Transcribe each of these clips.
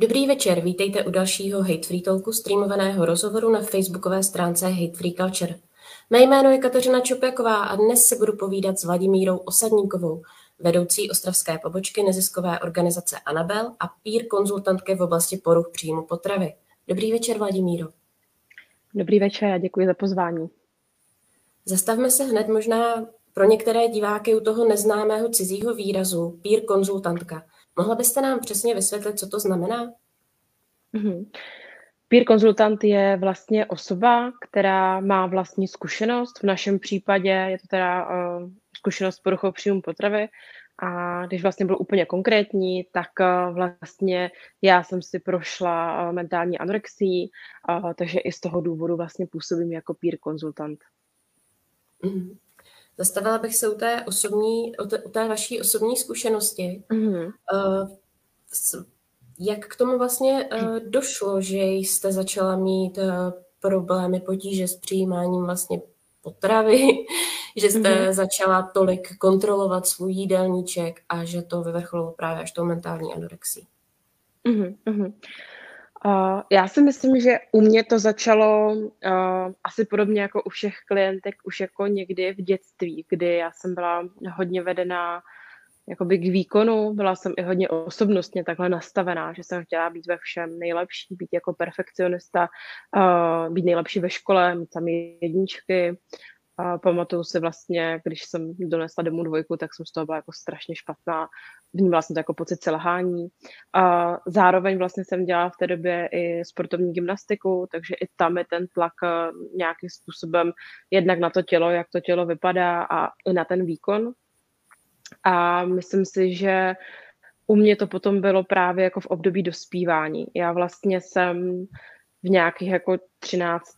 Dobrý večer, vítejte u dalšího Hate Free Talku streamovaného rozhovoru na facebookové stránce Hate Free Culture. Mé jméno je Kateřina Čopjaková a dnes se budu povídat s Vladimírou Osadníkovou, vedoucí ostravské pobočky neziskové organizace Anabel a peer konzultantky v oblasti poruch příjmu potravy. Dobrý večer, Vladimíro. Dobrý večer a děkuji za pozvání. Zastavme se hned možná pro některé diváky u toho neznámého cizího výrazu peer konzultantka – Mohla byste nám přesně vysvětlit, co to znamená? Mm-hmm. Peer konzultant je vlastně osoba, která má vlastní zkušenost. V našem případě je to teda uh, zkušenost poruchou příjmu potravy. A když vlastně byl úplně konkrétní, tak uh, vlastně já jsem si prošla uh, mentální anorexii, uh, takže i z toho důvodu vlastně působím jako peer konzultant. Mm-hmm. Zastavila bych se u té, osobní, u té, u té vaší osobní zkušenosti. Mm-hmm. Jak k tomu vlastně eh, došlo, že jste začala mít eh, problémy, potíže s přijímáním vlastně potravy, že jste mm-hmm. začala tolik kontrolovat svůj jídelníček a že to vyvrcholilo právě až tou mentální anorexii? Mm-hmm. Uh, já si myslím, že u mě to začalo uh, asi podobně jako u všech klientek už jako někdy v dětství, kdy já jsem byla hodně vedená jakoby k výkonu, byla jsem i hodně osobnostně takhle nastavená, že jsem chtěla být ve všem nejlepší, být jako perfekcionista, uh, být nejlepší ve škole, mít tam jedničky, a pamatuju si vlastně, když jsem donesla domů dvojku, tak jsem z toho byla jako strašně špatná. Vnímala jsem to jako pocit selhání. A zároveň vlastně jsem dělala v té době i sportovní gymnastiku, takže i tam je ten tlak eh, nějakým způsobem jednak na to tělo, jak to tělo vypadá a i na ten výkon. A myslím si, že u mě to potom bylo právě jako v období dospívání. Já vlastně jsem v nějakých jako 13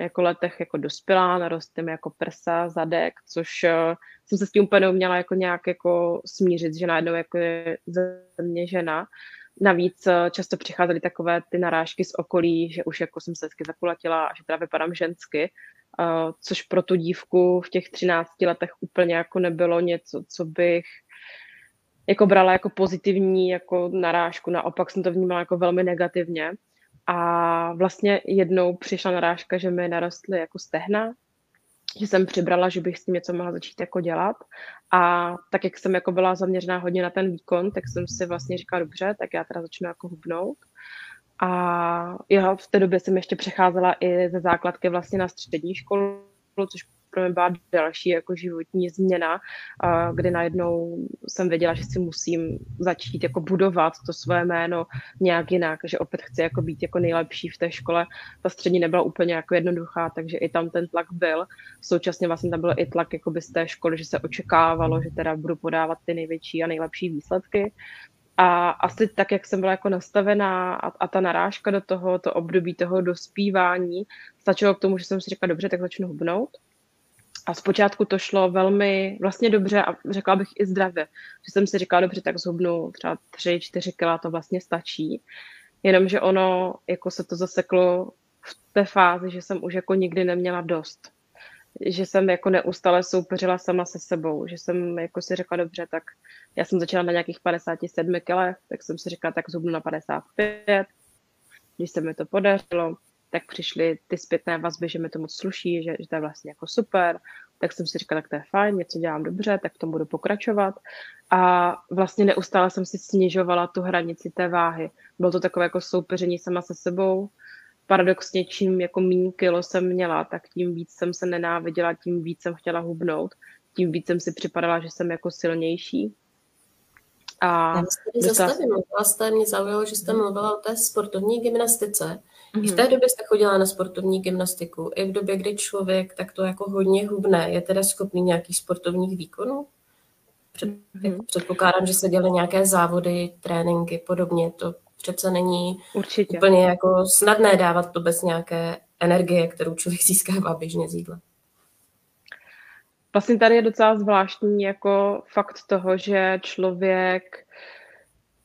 jako letech jako dospělá, narostím jako prsa, zadek, což uh, jsem se s tím úplně uměla jako nějak jako smířit, že najednou jako je ze mě žena. Navíc uh, často přicházely takové ty narážky z okolí, že už jako jsem se hezky zakulatila a že teda vypadám žensky, uh, což pro tu dívku v těch 13 letech úplně jako nebylo něco, co bych jako brala jako pozitivní jako narážku, naopak jsem to vnímala jako velmi negativně. A vlastně jednou přišla narážka, že mi narostly jako stehna, že jsem přibrala, že bych s tím něco mohla začít jako dělat. A tak, jak jsem jako byla zaměřená hodně na ten výkon, tak jsem si vlastně říkala, dobře, tak já teda začnu jako hubnout. A já v té době jsem ještě přecházela i ze základky vlastně na střední školu, což pro mě byla další jako životní změna, kdy najednou jsem věděla, že si musím začít jako budovat to své jméno nějak jinak, že opět chci jako být jako nejlepší v té škole. Ta střední nebyla úplně jako jednoduchá, takže i tam ten tlak byl. Současně vlastně tam byl i tlak jako z té školy, že se očekávalo, že teda budu podávat ty největší a nejlepší výsledky. A asi tak, jak jsem byla jako nastavená a, a ta narážka do toho, to období toho dospívání, stačilo k tomu, že jsem si řekla, dobře, tak začnu hubnout. A zpočátku to šlo velmi vlastně dobře a řekla bych i zdravě. Že jsem si říkala, dobře, tak zhubnu třeba 3-4 kila, to vlastně stačí. Jenomže ono, jako se to zaseklo v té fázi, že jsem už jako nikdy neměla dost. Že jsem jako neustále soupeřila sama se sebou, že jsem jako si řekla, dobře, tak já jsem začala na nějakých 57 kilech, tak jsem si říkala, tak zhubnu na 55. Když se mi to podařilo, tak přišly ty zpětné vazby, že mi to moc sluší, že, že to je vlastně jako super, tak jsem si říkala, tak to je fajn, něco dělám dobře, tak v tom budu pokračovat. A vlastně neustále jsem si snižovala tu hranici té váhy. Bylo to takové jako soupeření sama se sebou. Paradoxně, čím jako méně kilo jsem měla, tak tím víc jsem se nenáviděla, tím víc jsem chtěla hubnout, tím víc jsem si připadala, že jsem jako silnější. A Já se tady zastavím. Vlastně mě zaujalo, že jste mluvila o té sportovní gymnastice. Mm-hmm. I v té době jste chodila na sportovní gymnastiku. I v době, kdy člověk tak to jako hodně hubne, je teda schopný nějakých sportovních výkonů? Před, mm-hmm. předpokládám, že se dělaly nějaké závody, tréninky, podobně. To přece není Určitě. úplně jako snadné dávat to bez nějaké energie, kterou člověk získává běžně z jídla. Vlastně tady je docela zvláštní jako fakt toho, že člověk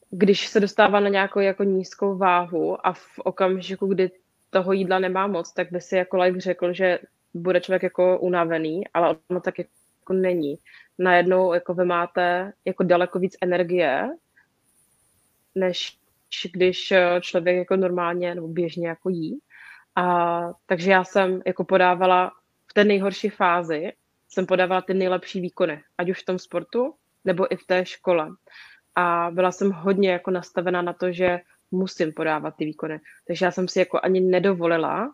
když se dostává na nějakou jako nízkou váhu a v okamžiku, kdy toho jídla nemá moc, tak by si jako like řekl, že bude člověk jako unavený, ale ono tak jako není. Najednou jako vy máte jako daleko víc energie, než když eh, člověk jako normálně nebo běžně jako jí. A, takže já jsem jako podávala v té nejhorší fázi, jsem podávala ty nejlepší výkony, ať už v tom sportu, nebo i v té škole. A byla jsem hodně jako nastavená na to, že musím podávat ty výkony. Takže já jsem si jako ani nedovolila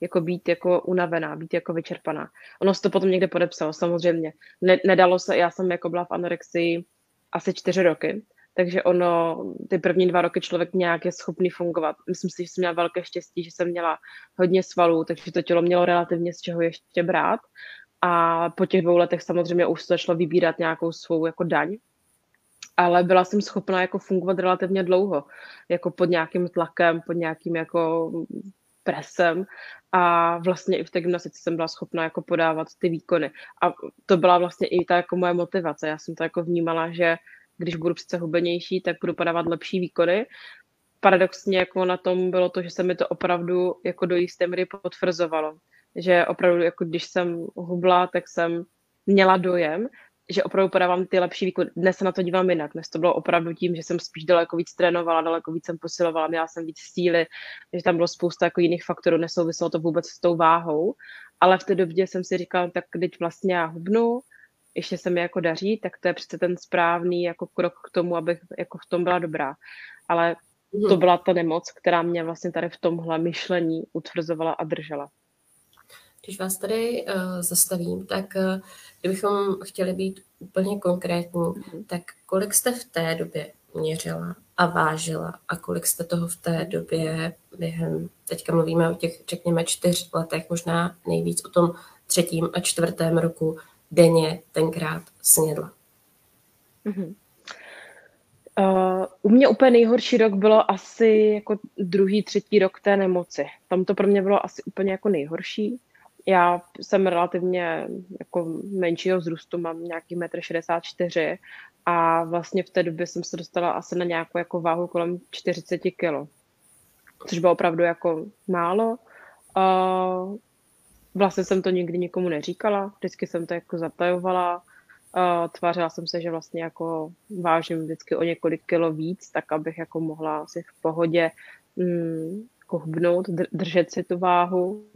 jako být jako unavená, být jako vyčerpaná. Ono se to potom někde podepsalo, samozřejmě. Ne, nedalo se, já jsem jako byla v anorexii asi čtyři roky, takže ono, ty první dva roky člověk nějak je schopný fungovat. Myslím si, že jsem měla velké štěstí, že jsem měla hodně svalů, takže to tělo mělo relativně z čeho ještě brát. A po těch dvou letech samozřejmě už se začalo vybírat nějakou svou jako daň, ale byla jsem schopná jako fungovat relativně dlouho, jako pod nějakým tlakem, pod nějakým jako presem a vlastně i v té gymnastice jsem byla schopná jako podávat ty výkony. A to byla vlastně i ta jako moje motivace. Já jsem to jako vnímala, že když budu přece hubenější, tak budu podávat lepší výkony. Paradoxně jako na tom bylo to, že se mi to opravdu jako do jisté míry potvrzovalo. Že opravdu, jako když jsem hubla, tak jsem měla dojem, že opravdu podávám ty lepší výkony. Dnes se na to dívám jinak. Dnes to bylo opravdu tím, že jsem spíš daleko víc trénovala, daleko víc jsem posilovala, měla jsem víc síly, že tam bylo spousta jako jiných faktorů, nesouviselo to vůbec s tou váhou. Ale v té době jsem si říkala, tak teď vlastně já hubnu, ještě se mi jako daří, tak to je přece ten správný jako krok k tomu, abych jako v tom byla dobrá. Ale mhm. to byla ta nemoc, která mě vlastně tady v tomhle myšlení utvrzovala a držela. Když vás tady uh, zastavím, tak uh, kdybychom chtěli být úplně konkrétní, mm-hmm. tak kolik jste v té době měřila a vážila a kolik jste toho v té době během, teďka mluvíme o těch, řekněme, čtyř letech, možná nejvíc o tom třetím a čtvrtém roku, denně tenkrát snědla? Mm-hmm. Uh, u mě úplně nejhorší rok bylo asi jako druhý, třetí rok té nemoci. Tam to pro mě bylo asi úplně jako nejhorší. Já jsem relativně jako menšího vzrůstu, mám nějaký 1,64 m a vlastně v té době jsem se dostala asi na nějakou jako váhu kolem 40 kg, což bylo opravdu jako málo. Uh, vlastně jsem to nikdy nikomu neříkala, vždycky jsem to jako zatajovala, uh, tvářila jsem se, že vlastně jako vážím vždycky o několik kilo víc, tak abych jako mohla si v pohodě mm, jako hubnout, držet si tu váhu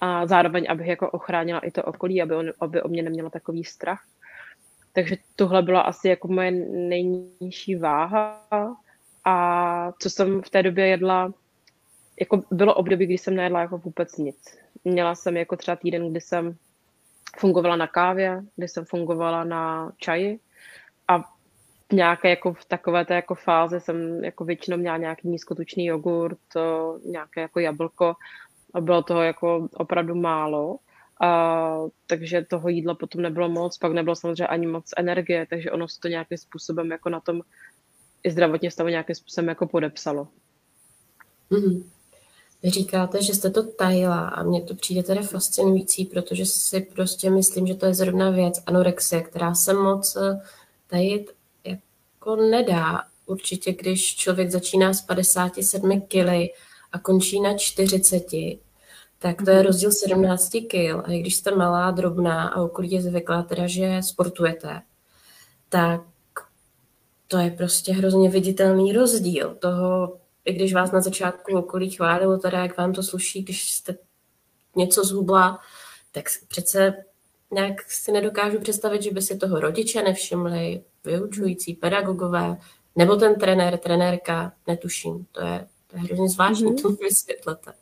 a zároveň, abych jako ochránila i to okolí, aby, on, aby o mě nemělo takový strach. Takže tohle byla asi jako moje nejnižší váha a co jsem v té době jedla, jako bylo období, kdy jsem nejedla jako vůbec nic. Měla jsem jako třeba týden, kdy jsem fungovala na kávě, kdy jsem fungovala na čaji a nějaké jako v takové té jako fáze jsem jako většinou měla nějaký nízkotučný jogurt, nějaké jako jablko a bylo toho jako opravdu málo. A, takže toho jídla potom nebylo moc, pak nebylo samozřejmě ani moc energie, takže ono se to nějakým způsobem jako na tom i zdravotně stavu nějakým způsobem jako podepsalo. Mm-hmm. Vy říkáte, že jste to tajila a mně to přijde tedy fascinující, protože si prostě myslím, že to je zrovna věc anorexie, která se moc eh, tajit jako nedá. Určitě, když člověk začíná s 57 kily a končí na 40, tak to je mhm. rozdíl 17 kg. A když jste malá, drobná a okolí je zvyklá teda, že sportujete, tak to je prostě hrozně viditelný rozdíl toho, i když vás na začátku okolí chválilo, teda jak vám to sluší, když jste něco zhubla, tak přece nějak si nedokážu představit, že by si toho rodiče nevšimli, vyučující, pedagogové, nebo ten trenér, trenérka, netuším. To je, to je hrozně zvláštní, mm-hmm. to vysvětlete.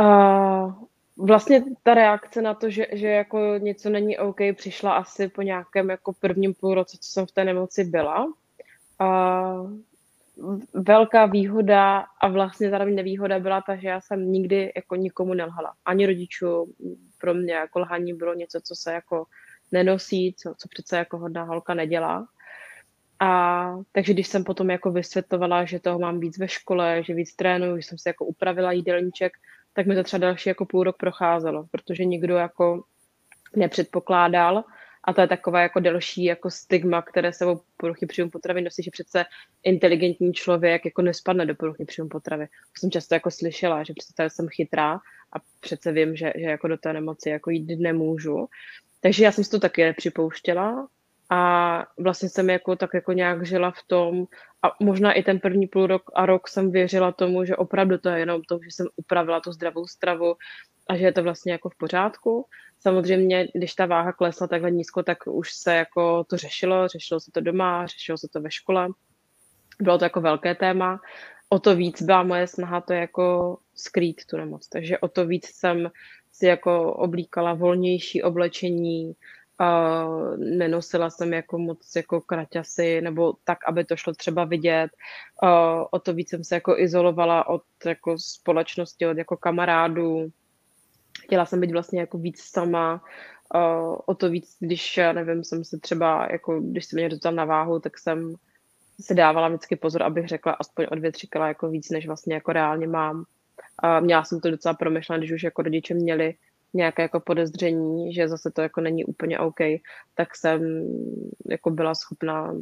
Uh, vlastně ta reakce na to, že, že jako něco není OK, přišla asi po nějakém jako prvním půlroce, co jsem v té nemoci byla. Uh, velká výhoda a vlastně zároveň nevýhoda byla ta, že já jsem nikdy jako nikomu nelhala. Ani rodičů, pro mě jako lhaní bylo něco, co se jako nenosí, co, co přece jako hodná holka nedělá. A takže když jsem potom jako vysvětlovala, že toho mám víc ve škole, že víc trénuju, že jsem si jako upravila jídelníček, tak mi to třeba další jako půl rok procházelo, protože nikdo jako nepředpokládal, a to je takové jako delší jako stigma, které sebou poruchy příjmu potravy nosí, že přece inteligentní člověk jako nespadne do poruchy příjmu potravy. To jsem často jako slyšela, že přece jsem chytrá a přece vím, že, že jako do té nemoci jako jít nemůžu. Takže já jsem si to taky nepřipouštěla a vlastně jsem jako tak jako nějak žila v tom a možná i ten první půl rok a rok jsem věřila tomu, že opravdu to je jenom to, že jsem upravila tu zdravou stravu a že je to vlastně jako v pořádku. Samozřejmě, když ta váha klesla takhle nízko, tak už se jako to řešilo, řešilo se to doma, řešilo se to ve škole. Bylo to jako velké téma. O to víc byla moje snaha to jako skrýt tu nemoc. Takže o to víc jsem si jako oblíkala volnější oblečení, Uh, nenosila jsem jako moc jako kraťasy, nebo tak, aby to šlo třeba vidět. Uh, o to víc jsem se jako izolovala od jako společnosti, od jako kamarádů. Chtěla jsem být vlastně jako víc sama. Uh, o to víc, když, já nevím, jsem se třeba, jako, když se mě dostal na váhu, tak jsem si dávala vždycky pozor, abych řekla aspoň o dvě, tři kila jako víc, než vlastně jako reálně mám. A měla jsem to docela promyšlené, když už jako rodiče měli nějaké jako podezření, že zase to jako není úplně OK, tak jsem jako byla schopná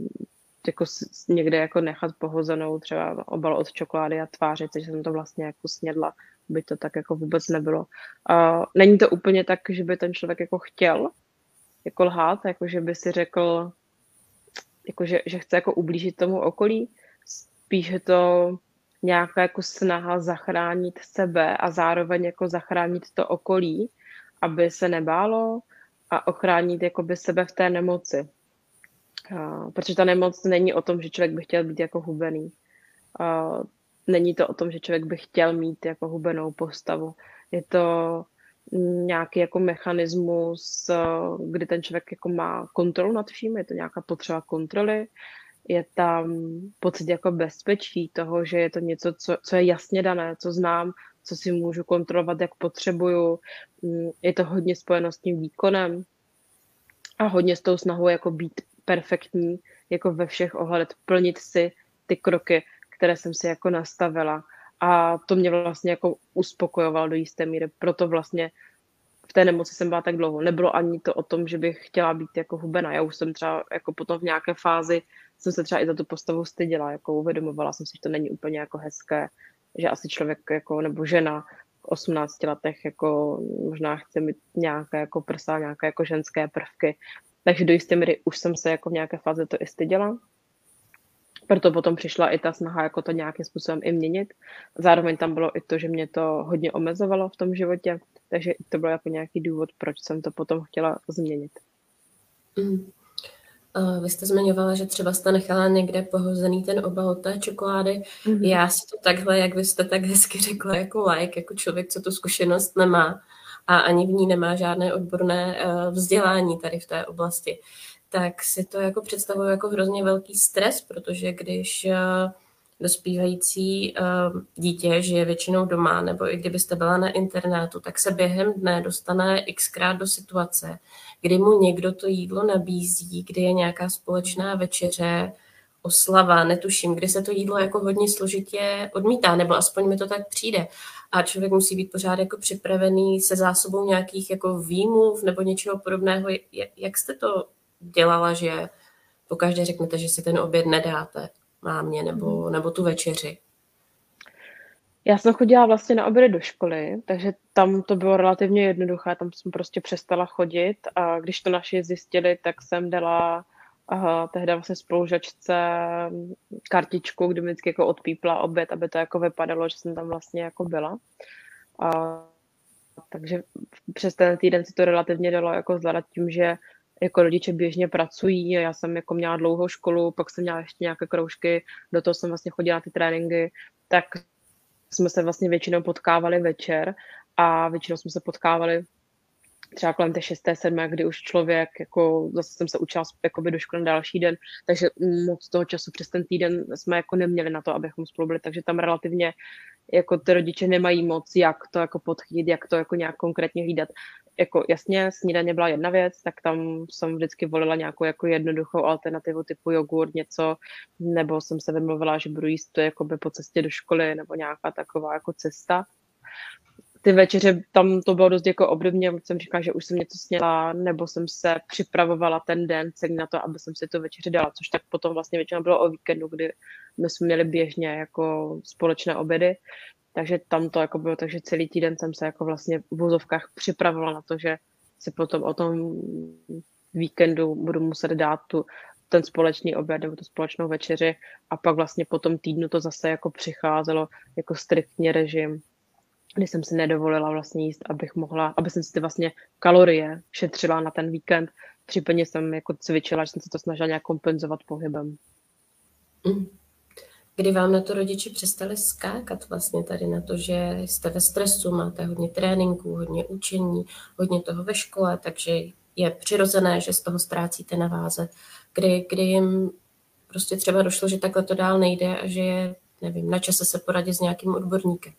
jako někde jako nechat pohozenou třeba obal od čokolády a tvářit, že jsem to vlastně jako snědla, by to tak jako vůbec nebylo. A není to úplně tak, že by ten člověk jako chtěl jako lhát, jako že by si řekl, jako že, že chce jako ublížit tomu okolí, spíš je to nějaká jako snaha zachránit sebe a zároveň jako zachránit to okolí, aby se nebálo a ochránit jakoby sebe v té nemoci. A, protože ta nemoc není o tom, že člověk by chtěl být jako hubený. A, není to o tom, že člověk by chtěl mít jako hubenou postavu. Je to nějaký jako mechanismus, kdy ten člověk jako má kontrolu nad vším, je to nějaká potřeba kontroly, je tam pocit jako bezpečí toho, že je to něco, co, co je jasně dané, co znám, co si můžu kontrolovat, jak potřebuju. Mm, je to hodně spojeno s tím výkonem a hodně s tou snahou jako být perfektní, jako ve všech ohledech, plnit si ty kroky, které jsem si jako nastavila. A to mě vlastně jako uspokojovalo do jisté míry. Proto vlastně v té nemoci jsem byla tak dlouho. Nebylo ani to o tom, že bych chtěla být jako hubená. Já už jsem třeba jako potom v nějaké fázi jsem se třeba i za tu postavu styděla, jako uvědomovala jsem si, že to není úplně jako hezké, že asi člověk jako, nebo žena v 18 letech jako možná chce mít nějaké jako prsa, nějaké jako ženské prvky. Takže do jisté míry už jsem se jako v nějaké fázi to i styděla. Proto potom přišla i ta snaha jako to nějakým způsobem i měnit. Zároveň tam bylo i to, že mě to hodně omezovalo v tom životě, takže to bylo jako nějaký důvod, proč jsem to potom chtěla změnit. Mm. Vy jste zmiňovala, že třeba jste nechala někde pohozený ten obal té čokolády. Mm-hmm. Já si to takhle, jak vy jste tak hezky řekla, jako like, jako člověk, co tu zkušenost nemá a ani v ní nemá žádné odborné eh, vzdělání tady v té oblasti, tak si to jako představuju jako hrozně velký stres, protože když eh, dospívající uh, dítě žije většinou doma, nebo i kdybyste byla na internetu, tak se během dne dostane xkrát do situace, kdy mu někdo to jídlo nabízí, kdy je nějaká společná večeře, oslava, netuším, kdy se to jídlo jako hodně složitě odmítá, nebo aspoň mi to tak přijde. A člověk musí být pořád jako připravený se zásobou nějakých jako výmluv nebo něčeho podobného. Jak jste to dělala, že pokaždé řeknete, že si ten oběd nedáte? Mámě nebo, mhm. nebo tu večeři? Já jsem chodila vlastně na obědy do školy, takže tam to bylo relativně jednoduché, tam jsem prostě přestala chodit a když to naši zjistili, tak jsem dala aha, tehdy vlastně spolužačce kartičku, kdy mi vždycky jako odpípla oběd, aby to jako vypadalo, že jsem tam vlastně jako byla. A, takže přes ten týden se to relativně dalo jako zvládat tím, že jako rodiče běžně pracují, já jsem jako měla dlouhou školu, pak jsem měla ještě nějaké kroužky, do toho jsem vlastně chodila ty tréninky, tak jsme se vlastně většinou potkávali večer a většinou jsme se potkávali třeba kolem té šesté, sedmé, kdy už člověk, jako zase jsem se učila jakoby do školy na další den, takže moc toho času přes ten týden jsme jako neměli na to, abychom spolu byli, takže tam relativně jako ty rodiče nemají moc, jak to jako podchytit, jak to jako nějak konkrétně hlídat jako jasně, snídaně byla jedna věc, tak tam jsem vždycky volila nějakou jako jednoduchou alternativu typu jogurt, něco, nebo jsem se vymluvila, že budu jíst to jakoby po cestě do školy, nebo nějaká taková jako cesta. Ty večeře, tam to bylo dost jako obdobně, jsem říkala, že už jsem něco sněla, nebo jsem se připravovala ten den celý na to, aby jsem si to večeře dala, což tak potom vlastně většinou bylo o víkendu, kdy my jsme měli běžně jako společné obědy, takže tam to jako bylo, takže celý týden jsem se jako vlastně v vozovkách připravovala na to, že si potom o tom víkendu budu muset dát tu, ten společný oběd nebo tu společnou večeři a pak vlastně po tom týdnu to zase jako přicházelo jako striktně režim, kdy jsem si nedovolila vlastně jíst, abych mohla, aby jsem si ty vlastně kalorie šetřila na ten víkend, případně jsem jako cvičila, že jsem se to snažila nějak kompenzovat pohybem. Mm. Kdy vám na to rodiče přestali skákat vlastně tady na to, že jste ve stresu, máte hodně tréninků, hodně učení, hodně toho ve škole, takže je přirozené, že z toho ztrácíte na váze. Kdy, kdy jim prostě třeba došlo, že takhle to dál nejde a že je, nevím, na čase se poradit s nějakým odborníkem.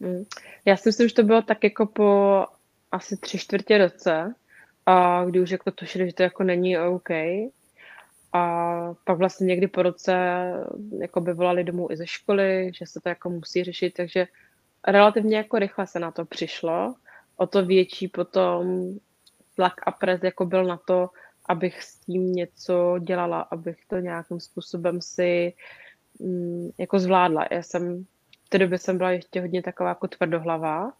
Hmm. Já si myslím, že to bylo tak jako po asi tři čtvrtě roce, a kdy už jako tušili, že to jako není OK. A pak vlastně někdy po roce jako by volali domů i ze školy, že se to jako musí řešit, takže relativně jako rychle se na to přišlo. O to větší potom tlak a pres jako byl na to, abych s tím něco dělala, abych to nějakým způsobem si mm, jako zvládla. Já jsem, v té době jsem byla ještě hodně taková jako tvrdohlavá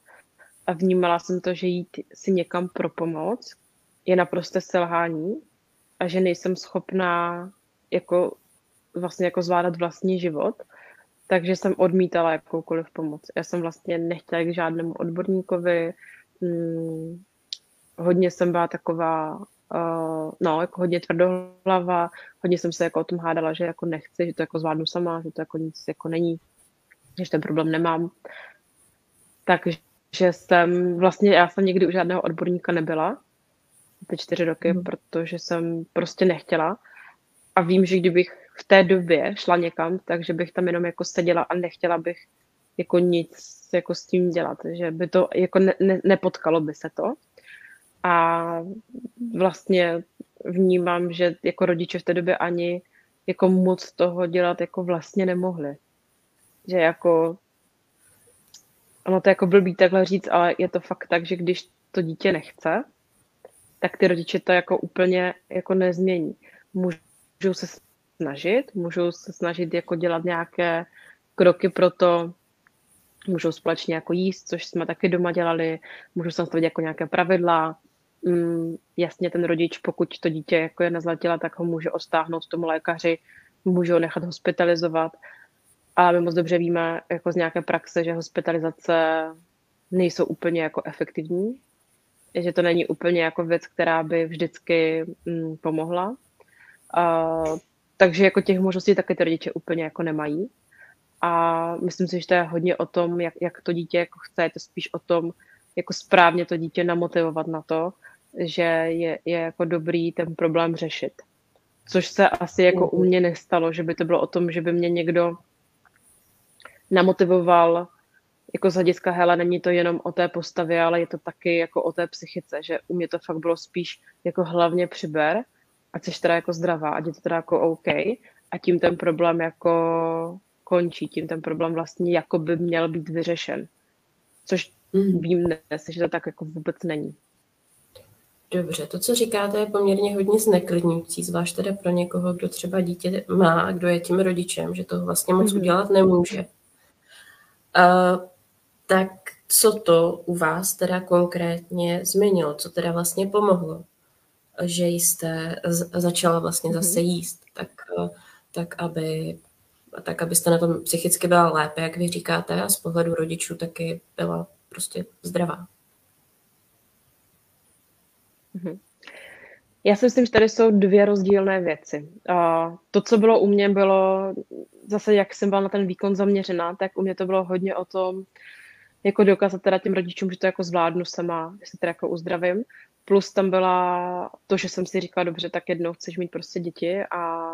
a vnímala jsem to, že jít si někam pro pomoc je naprosto selhání a že nejsem schopná jako vlastně jako zvládat vlastní život, takže jsem odmítala jakoukoliv pomoc. Já jsem vlastně nechtěla k žádnému odborníkovi, hmm, hodně jsem byla taková, uh, no, jako hodně tvrdohlava, hodně jsem se jako o tom hádala, že jako nechci, že to jako zvládnu sama, že to jako nic jako není, že ten problém nemám. Takže jsem vlastně, já jsem nikdy u žádného odborníka nebyla, ty čtyři roky, mm. protože jsem prostě nechtěla. A vím, že kdybych v té době šla někam, takže bych tam jenom jako seděla a nechtěla bych jako nic jako s tím dělat, že by to jako ne, ne, nepotkalo by se to. A vlastně vnímám, že jako rodiče v té době ani jako moc toho dělat jako vlastně nemohli. Že jako ono to jako blbý takhle říct, ale je to fakt tak, že když to dítě nechce, tak ty rodiče to jako úplně jako nezmění. Můžou se snažit, můžou se snažit jako dělat nějaké kroky pro to, můžou společně jako jíst, což jsme taky doma dělali, můžou se nastavit jako nějaké pravidla, mm, jasně ten rodič, pokud to dítě jako je nezlatila, tak ho může ostáhnout tomu lékaři, může ho nechat hospitalizovat. A my moc dobře víme jako z nějaké praxe, že hospitalizace nejsou úplně jako efektivní, že to není úplně jako věc, která by vždycky mm, pomohla. Uh, takže jako těch možností taky ty rodiče úplně jako nemají. A myslím si, že to je hodně o tom, jak, jak to dítě jako chce, je to spíš o tom, jako správně to dítě namotivovat na to, že je, je jako dobrý ten problém řešit. Což se asi jako u mě nestalo, že by to bylo o tom, že by mě někdo namotivoval jako z hlediska hele, není to jenom o té postavě, ale je to taky jako o té psychice, že u mě to fakt bylo spíš jako hlavně přiber, ať jsi teda jako zdravá, ať je to teda jako OK a tím ten problém jako končí, tím ten problém vlastně jako by měl být vyřešen. Což mm. vím dnes, že to tak jako vůbec není. Dobře, to, co říkáte, je poměrně hodně zneklidňující, zvlášť teda pro někoho, kdo třeba dítě má a kdo je tím rodičem, že to vlastně moc mm udělat nemůže. Uh, tak co to u vás teda konkrétně změnilo? Co teda vlastně pomohlo? Že jste začala vlastně mm zase jíst, tak, tak, aby, tak abyste na tom psychicky byla lépe, jak vy říkáte, a z pohledu rodičů taky byla prostě zdravá. Mm-hmm. Já si myslím, že tady jsou dvě rozdílné věci. To, co bylo u mě, bylo zase, jak jsem byla na ten výkon zaměřená, tak u mě to bylo hodně o tom, jako dokázat teda těm rodičům, že to jako zvládnu sama, že se teda jako uzdravím. Plus tam byla to, že jsem si říkala, dobře, tak jednou chceš mít prostě děti a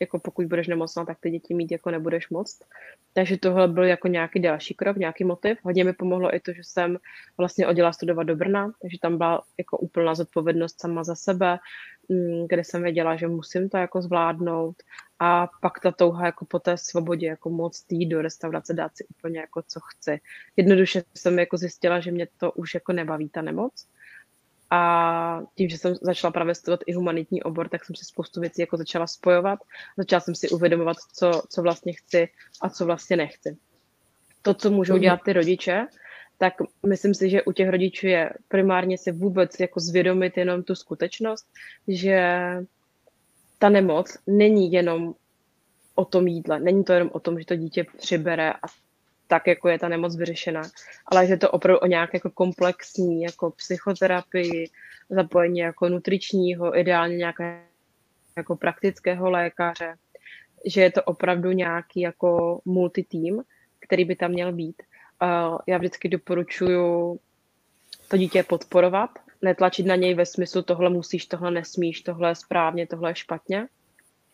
jako pokud budeš nemocná, tak ty děti mít jako nebudeš moc. Takže tohle byl jako nějaký další krok, nějaký motiv. Hodně mi pomohlo i to, že jsem vlastně odjela studovat do Brna, takže tam byla jako úplná zodpovědnost sama za sebe, kde jsem věděla, že musím to jako zvládnout a pak ta touha jako po té svobodě, jako moc jít do restaurace, dát si úplně jako co chci. Jednoduše jsem jako zjistila, že mě to už jako nebaví ta nemoc a tím, že jsem začala právě studovat i humanitní obor, tak jsem si spoustu věcí jako začala spojovat. Začala jsem si uvědomovat, co, co vlastně chci a co vlastně nechci. To, co můžou mhm. dělat ty rodiče, tak myslím si, že u těch rodičů je primárně si vůbec jako zvědomit jenom tu skutečnost, že ta nemoc není jenom o tom jídle, není to jenom o tom, že to dítě přibere a tak, jako je ta nemoc vyřešena, ale že to opravdu o nějaké jako komplexní jako psychoterapii, zapojení jako nutričního, ideálně nějaké jako praktického lékaře, že je to opravdu nějaký jako multitým, který by tam měl být. Já vždycky doporučuji to dítě podporovat, netlačit na něj ve smyslu tohle musíš, tohle nesmíš, tohle je správně, tohle je špatně,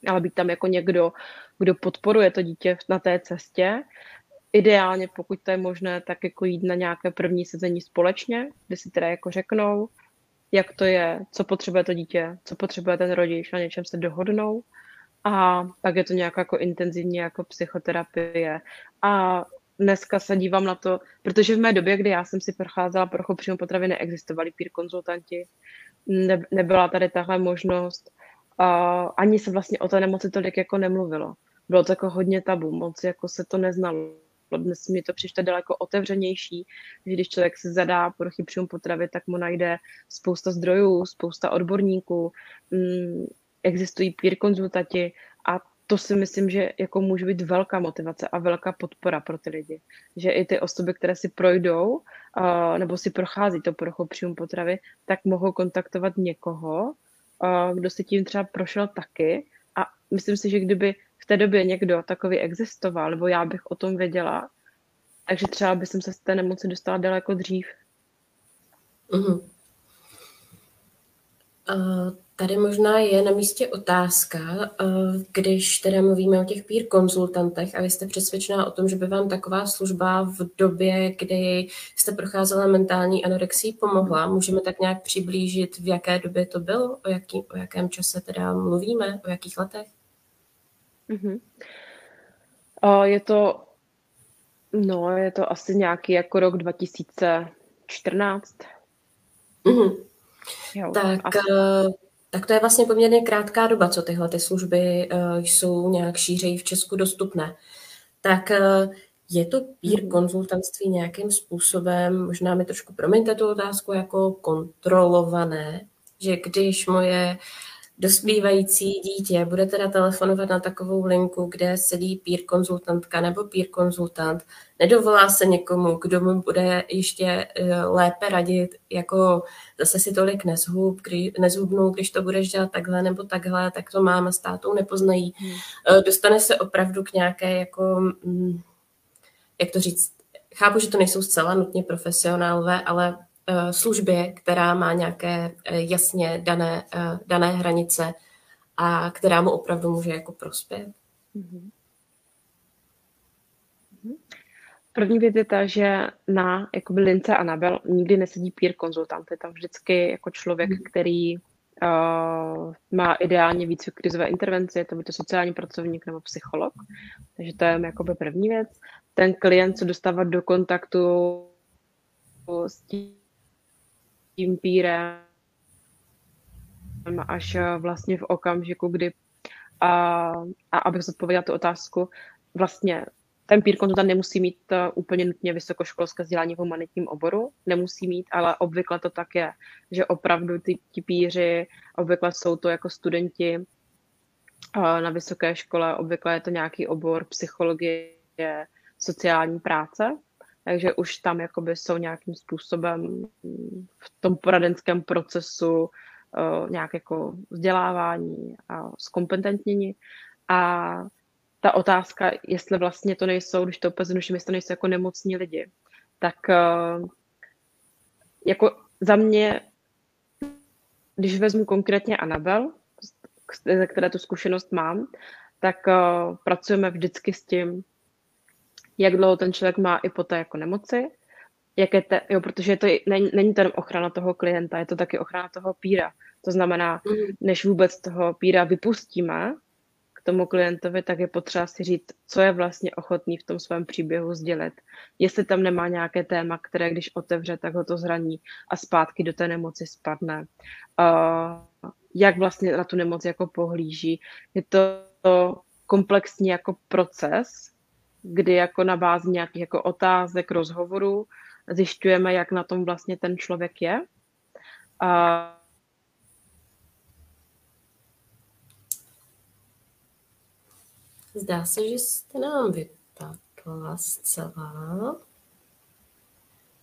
ale být tam jako někdo, kdo podporuje to dítě na té cestě. Ideálně, pokud to je možné, tak jako jít na nějaké první sezení společně, kde si teda jako řeknou, jak to je, co potřebuje to dítě, co potřebuje ten rodič, na něčem se dohodnou a pak je to nějaká jako intenzivní jako psychoterapie. A dneska se dívám na to, protože v mé době, kdy já jsem si procházela prochou přímo potravy, neexistovali peer konzultanti, ne, nebyla tady tahle možnost, a ani se vlastně o té nemoci tolik jako nemluvilo. Bylo to jako hodně tabu, moc jako se to neznalo. Dnes mi to přišlo daleko otevřenější, že když člověk se zadá poruchy příjmu potravy, tak mu najde spousta zdrojů, spousta odborníků, mm, existují peer konzultanti a to si myslím, že jako může být velká motivace a velká podpora pro ty lidi. Že i ty osoby, které si projdou uh, nebo si prochází to poruchou příjmu potravy, tak mohou kontaktovat někoho, uh, kdo si tím třeba prošel taky a myslím si, že kdyby v té době někdo takový existoval, nebo já bych o tom věděla, takže třeba by jsem se z té nemoci dostala daleko dřív. Uh-huh. Uh, Tady možná je na místě otázka, eh, když teda mluvíme o těch peer konzultantech a vy jste přesvědčená o tom, že by vám taková služba v době, kdy jste procházela mentální anorexii pomohla. Můžeme tak nějak přiblížit, v jaké době to bylo, o, jaký, o jakém čase teda mluvíme, o jakých letech? Mm-hmm. Uh, je to, no, je to asi nějaký jako rok 2014. Mm-hmm. Jo, tak asi tak to je vlastně poměrně krátká doba, co tyhle ty služby uh, jsou nějak šířeji v Česku dostupné. Tak uh, je to peer mhm. konzultantství nějakým způsobem, možná mi trošku promiňte tu otázku, jako kontrolované, že když moje dospívající dítě bude teda telefonovat na takovou linku, kde sedí peer konzultantka nebo peer konzultant, nedovolá se někomu, kdo mu bude ještě eh, lépe radit, jako zase si tolik nezhub, kdy, nezhubnou, když to budeš dělat takhle nebo takhle, tak to máma s tátou nepoznají. Hmm. Eh, dostane se opravdu k nějaké jako, mm, jak to říct, chápu, že to nejsou zcela nutně profesionálové, ale službě, která má nějaké eh, jasně dané, eh, dané hranice a která mu opravdu může jako prospět. Mm-hmm. První věc je ta, že na jakoby lince Anabel nikdy nesedí peer konzultant. Je tam vždycky jako člověk, mm. který uh, má ideálně víc krizové intervence, je to by to sociální pracovník nebo psycholog. Takže to je jakoby první věc. Ten klient se dostává do kontaktu s tím tím pírem až eh, vlastně v okamžiku, kdy a, a abych zodpověděla tu otázku, vlastně ten pír konzultant nemusí mít eh, úplně nutně vysokoškolské vzdělání v humanitním oboru, nemusí mít, ale obvykle to tak je, že opravdu ty, ty píři, obvykle jsou to jako studenti eh, na vysoké škole, obvykle je to nějaký obor psychologie, sociální práce, takže už tam jakoby jsou nějakým způsobem v tom poradenském procesu uh, nějak jako vzdělávání a zkompetentnění. A ta otázka, jestli vlastně to nejsou, když to úplně znuším, jestli to nejsou jako nemocní lidi, tak uh, jako za mě, když vezmu konkrétně Anabel, ze které tu zkušenost mám, tak uh, pracujeme vždycky s tím, jak dlouho ten člověk má i po té jako nemoci, jak je te, jo, protože to není, není to jen ochrana toho klienta, je to taky ochrana toho píra. To znamená, mm. než vůbec toho píra vypustíme k tomu klientovi, tak je potřeba si říct, co je vlastně ochotný v tom svém příběhu sdělit. Jestli tam nemá nějaké téma, které když otevře, tak ho to zraní a zpátky do té nemoci spadne. Uh, jak vlastně na tu nemoc jako pohlíží. Je to komplexní jako proces, kdy jako na bázi nějakých jako otázek, rozhovorů zjišťujeme, jak na tom vlastně ten člověk je. A Zdá se, že jste nám vypadla zcela.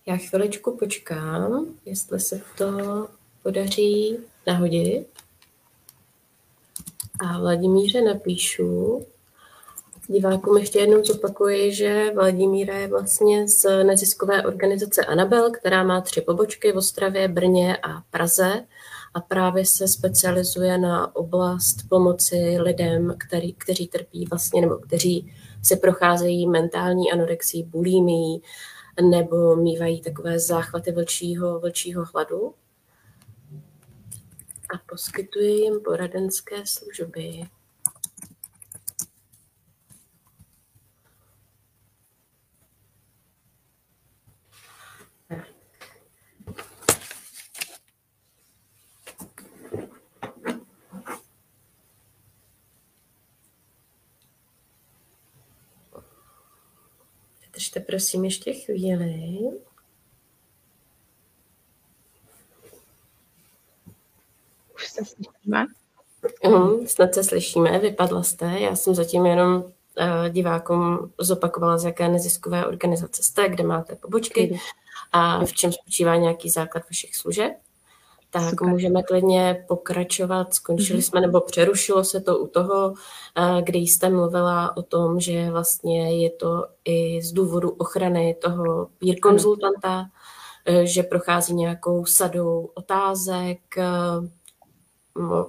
Já chviličku počkám, jestli se to podaří nahodit. A Vladimíře napíšu. Divákům ještě jednou zopakuji, že Vladimíra je vlastně z neziskové organizace Anabel, která má tři pobočky v Ostravě, Brně a Praze a právě se specializuje na oblast pomoci lidem, který, kteří trpí vlastně, nebo kteří se procházejí mentální anorexí, bulimií, nebo mývají takové záchvaty vlčího, vlčího hladu a poskytuje jim poradenské služby. Držte prosím ještě chvíli. Už se slyšíme? Uh, snad se slyšíme, vypadla jste. Já jsem zatím jenom uh, divákům zopakovala, z jaké neziskové organizace jste, kde máte pobočky a v čem spočívá nějaký základ vašich služeb. Tak Super. můžeme klidně pokračovat. Skončili mm-hmm. jsme, nebo přerušilo se to u toho, eh, kdy jste mluvila o tom, že vlastně je to i z důvodu ochrany toho peer konzultanta, mm. že prochází nějakou sadou otázek eh,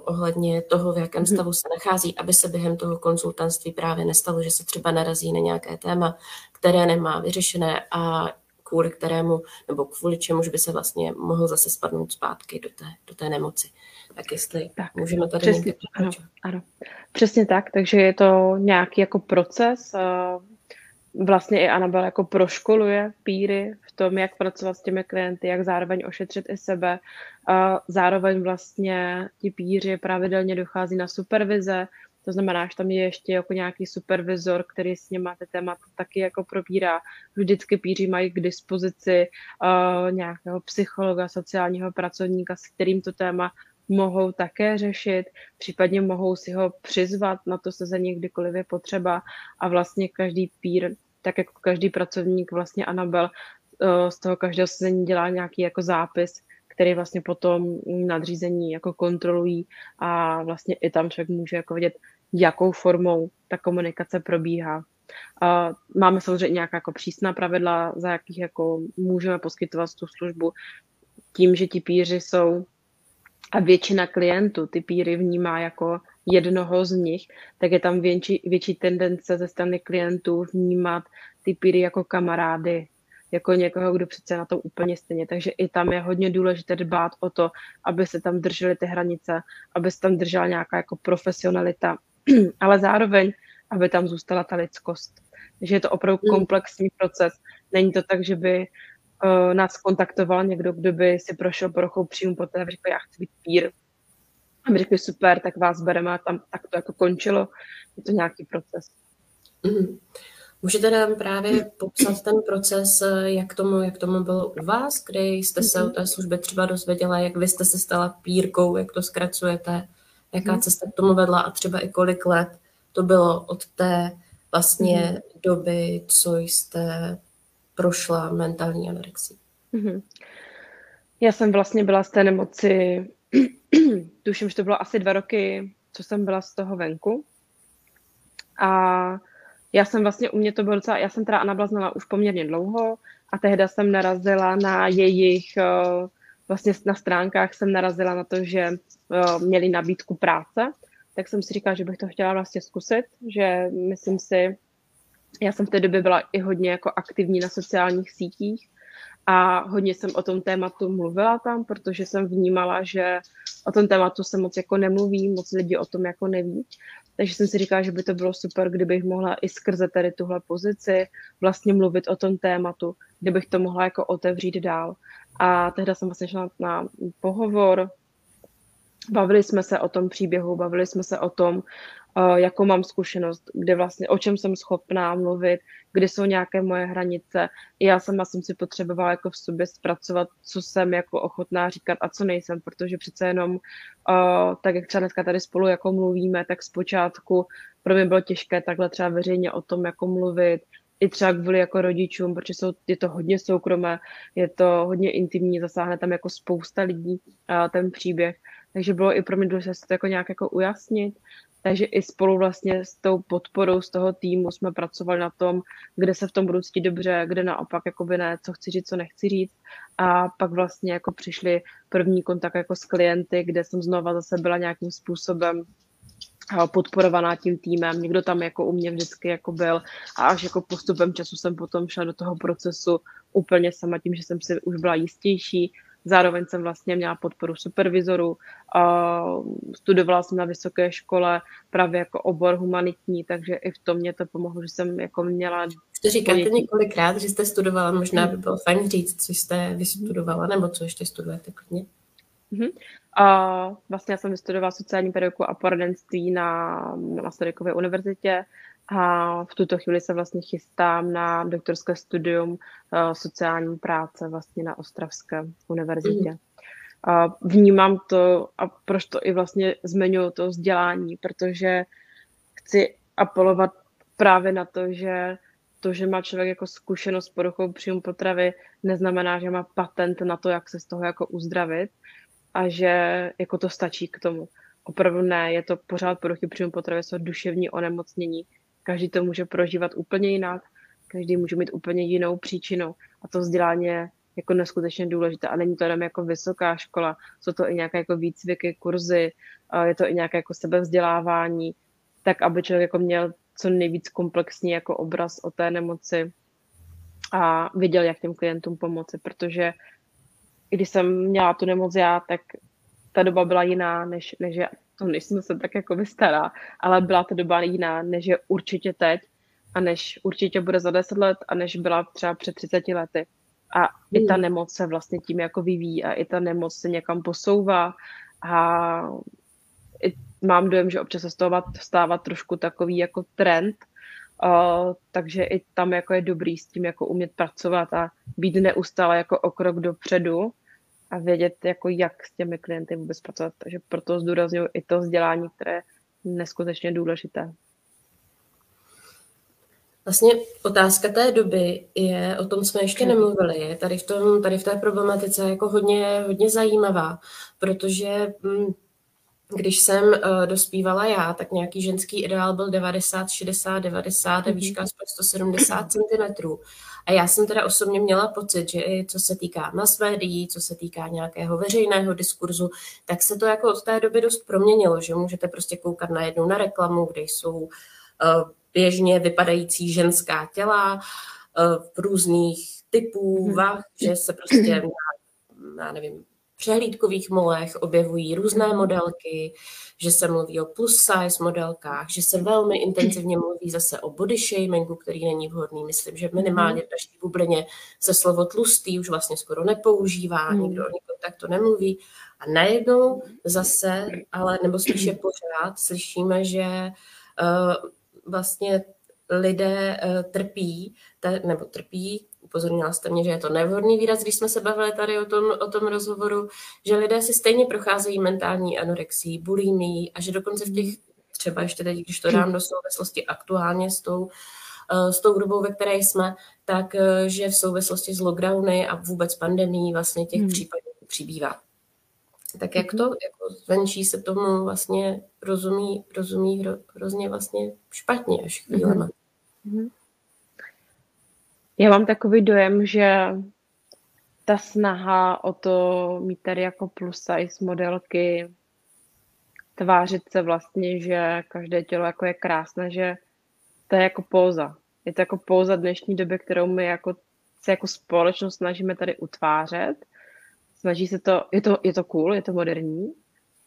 ohledně toho, v jakém mhm. stavu se nachází, aby se během toho konzultantství právě nestalo, že se třeba narazí na nějaké téma, které nemá vyřešené a kvůli kterému, nebo kvůli čemuž by se vlastně mohl zase spadnout zpátky do té, do té nemoci. Tak jestli tak, můžeme tady přesně, ano, ano, přesně tak, takže je to nějaký jako proces, vlastně i Anabel jako proškoluje píry v tom, jak pracovat s těmi klienty, jak zároveň ošetřit i sebe. A zároveň vlastně ti píři pravidelně dochází na supervize, to znamená, že tam je ještě jako nějaký supervizor, který s nimi ty témata taky jako probírá. Vždycky píři mají k dispozici uh, nějakého psychologa, sociálního pracovníka, s kterým to téma mohou také řešit, případně mohou si ho přizvat na to sezení, kdykoliv je potřeba. A vlastně každý pír, tak jako každý pracovník vlastně Anabel uh, z toho každého sezení dělá nějaký jako zápis, který vlastně potom nadřízení jako kontrolují. A vlastně i tam člověk může jako vidět, jakou formou ta komunikace probíhá. Máme samozřejmě nějaká jako přísná pravidla, za jakých jako můžeme poskytovat tu službu. Tím, že ti píři jsou a většina klientů ty píry vnímá jako jednoho z nich, tak je tam větší, větší tendence ze strany klientů vnímat ty píry jako kamarády, jako někoho, kdo přece na to úplně stejně. Takže i tam je hodně důležité dbát o to, aby se tam držely ty hranice, aby se tam držela nějaká jako profesionalita, ale zároveň, aby tam zůstala ta lidskost. Takže je to opravdu hmm. komplexní proces. Není to tak, že by uh, nás kontaktoval někdo, kdo by si prošel poruchou příjmu poté a řekl, já chci být pír. A my řekli, super, tak vás bereme a tam tak to jako končilo. Je to nějaký proces. Mm. Můžete nám právě popsat ten proces, jak tomu, jak tomu bylo u vás, kdy jste se o té službě třeba dozvěděla, jak vy jste se stala pírkou, jak to zkracujete, jaká hmm. cesta k tomu vedla a třeba i kolik let to bylo od té vlastně hmm. doby, co jste prošla mentální anorexii. Hmm. Já jsem vlastně byla z té nemoci, tuším, že to bylo asi dva roky, co jsem byla z toho venku. A já jsem vlastně, u mě to bylo docela, já jsem teda Anabla znala už poměrně dlouho a tehdy jsem narazila na jejich, eh, vlastně na stránkách jsem narazila na to, že eh, měli nabídku práce, tak jsem si říkala, že bych to chtěla vlastně zkusit, že myslím si, já jsem v té době byla i hodně jako aktivní na sociálních sítích a hodně jsem o tom tématu mluvila tam, protože jsem vnímala, že o tom tématu se moc jako nemluví, moc lidí o tom jako neví. Takže jsem si říkala, že by to bylo super, kdybych mohla i skrze tady tuhle pozici vlastně mluvit o tom tématu, kdybych to mohla jako otevřít dál. A tehdy jsem vlastně šla na pohovor, bavili jsme se o tom příběhu, bavili jsme se o tom, jakou mám zkušenost, kde vlastně, o čem jsem schopná mluvit, kde jsou nějaké moje hranice. Já sama jsem si potřebovala jako v sobě zpracovat, co jsem jako ochotná říkat a co nejsem, protože přece jenom, uh, tak jak třeba dneska tady spolu jako mluvíme, tak zpočátku pro mě bylo těžké takhle třeba veřejně o tom jako mluvit, i třeba kvůli jako rodičům, protože jsou, je to hodně soukromé, je to hodně intimní, zasáhne tam jako spousta lidí a ten příběh. Takže bylo i pro mě důležité to jako nějak jako ujasnit. Takže i spolu vlastně s tou podporou z toho týmu jsme pracovali na tom, kde se v tom budu cítit dobře, kde naopak jakoby ne, co chci říct, co nechci říct. A pak vlastně jako přišli první kontakt jako s klienty, kde jsem znova zase byla nějakým způsobem podporovaná tím týmem, někdo tam jako u mě vždycky jako byl a až jako postupem času jsem potom šla do toho procesu úplně sama tím, že jsem si už byla jistější, zároveň jsem vlastně měla podporu supervizoru, studovala jsem na vysoké škole právě jako obor humanitní, takže i v tom mě to pomohlo, že jsem jako měla to říkáte několikrát, že jste studovala, možná by bylo fajn říct, co jste vystudovala, nebo co ještě studujete klidně. Mm-hmm. A vlastně já jsem vystudovala sociální pedagogiku a poradenství na, na Masarykově univerzitě a v tuto chvíli se vlastně chystám na doktorské studium uh, sociální práce vlastně na Ostravské univerzitě. Mm. A vnímám to a proč to i vlastně zmiňuji to vzdělání, protože chci apelovat právě na to, že to, že má člověk jako zkušenost s poruchou příjmu potravy, neznamená, že má patent na to, jak se z toho jako uzdravit a že jako to stačí k tomu. Opravdu ne, je to pořád poruchy příjmu potravy, jsou duševní onemocnění. Každý to může prožívat úplně jinak, každý může mít úplně jinou příčinu a to vzdělání je jako neskutečně důležité. A není to jenom jako vysoká škola, jsou to i nějaké jako výcviky, kurzy, je to i nějaké jako sebevzdělávání, tak aby člověk jako měl co nejvíc komplexní jako obraz o té nemoci a viděl, jak těm klientům pomoci, protože když jsem měla tu nemoc já, tak ta doba byla jiná, než, než je, to nejsem se tak jako vystará, ale byla ta doba jiná, než je určitě teď a než určitě bude za 10 let a než byla třeba před 30 lety. A i ta hmm. nemoc se vlastně tím jako vyvíjí a i ta nemoc se někam posouvá a i mám dojem, že občas se z toho stává trošku takový jako trend, uh, takže i tam jako je dobrý s tím jako umět pracovat a být neustále jako o krok dopředu a vědět, jako jak s těmi klienty vůbec pracovat. Takže proto zdůraznuju i to vzdělání, které je neskutečně důležité. Vlastně otázka té doby je, o tom jsme ještě nemluvili, je tady v, tom, tady v té problematice jako hodně, hodně zajímavá, protože hm, když jsem uh, dospívala já, tak nějaký ženský ideál byl 90, 60, 90 a výška aspoň 170 cm. A já jsem teda osobně měla pocit, že i co se týká mass médií, co se týká nějakého veřejného diskurzu, tak se to jako od té doby dost proměnilo, že můžete prostě koukat na jednu na reklamu, kde jsou uh, běžně vypadající ženská těla uh, různých typů, mhm. vah, že se prostě já nevím, přehlídkových molech objevují různé modelky, že se mluví o plus size modelkách, že se velmi intenzivně mluví zase o body shamingu, který není vhodný. Myslím, že minimálně v naší bublině se slovo tlustý už vlastně skoro nepoužívá, hmm. nikdo o nikom takto nemluví. A najednou zase, ale nebo spíše pořád, slyšíme, že uh, vlastně lidé uh, trpí, te, nebo trpí upozornila jste mě, že je to nevhodný výraz, když jsme se bavili tady o tom, o tom rozhovoru, že lidé si stejně procházejí mentální anorexii, bulimií a že dokonce v těch, třeba ještě teď, když to dám do souvislosti aktuálně s tou, eh, s tou dobou, ve které jsme, tak eh, že v souvislosti s lockdowny a vůbec pandemí vlastně těch hmm. případů přibývá. Tak jak mhm. to, jako zvenčí se tomu vlastně rozumí, rozumí hro, hrozně vlastně špatně až chvílema. Hmm. Já mám takový dojem, že ta snaha o to mít tady jako plus size modelky, tvářit se vlastně, že každé tělo jako je krásné, že to je jako pouza. Je to jako pouza dnešní doby, kterou my jako, se jako společnost snažíme tady utvářet. Snaží se to, je to, je to cool, je to moderní,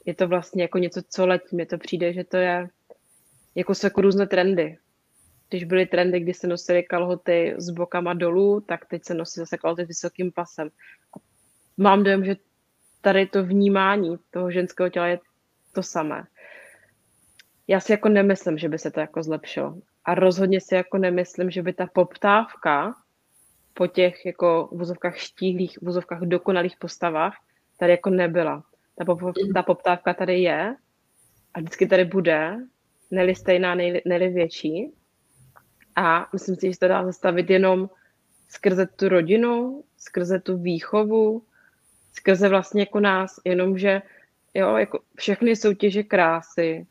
je to vlastně jako něco, co letí. Mně to přijde, že to je jako se jako různé trendy když byly trendy, kdy se nosily kalhoty s bokama dolů, tak teď se nosí zase kalhoty s vysokým pasem. Mám dojem, že tady to vnímání toho ženského těla je to samé. já si jako nemyslím, že by se to jako zlepšilo. A rozhodně si jako nemyslím, že by ta poptávka po těch jako v vozovkách štíhlých, v vozovkách dokonalých postavách tady jako nebyla. Ta, pop, ta poptávka tady je a vždycky tady bude, neli stejná, neli větší. A myslím si, že se to dá zastavit jenom skrze tu rodinu, skrze tu výchovu, skrze vlastně jako nás, jenomže jo, jako všechny soutěže krásy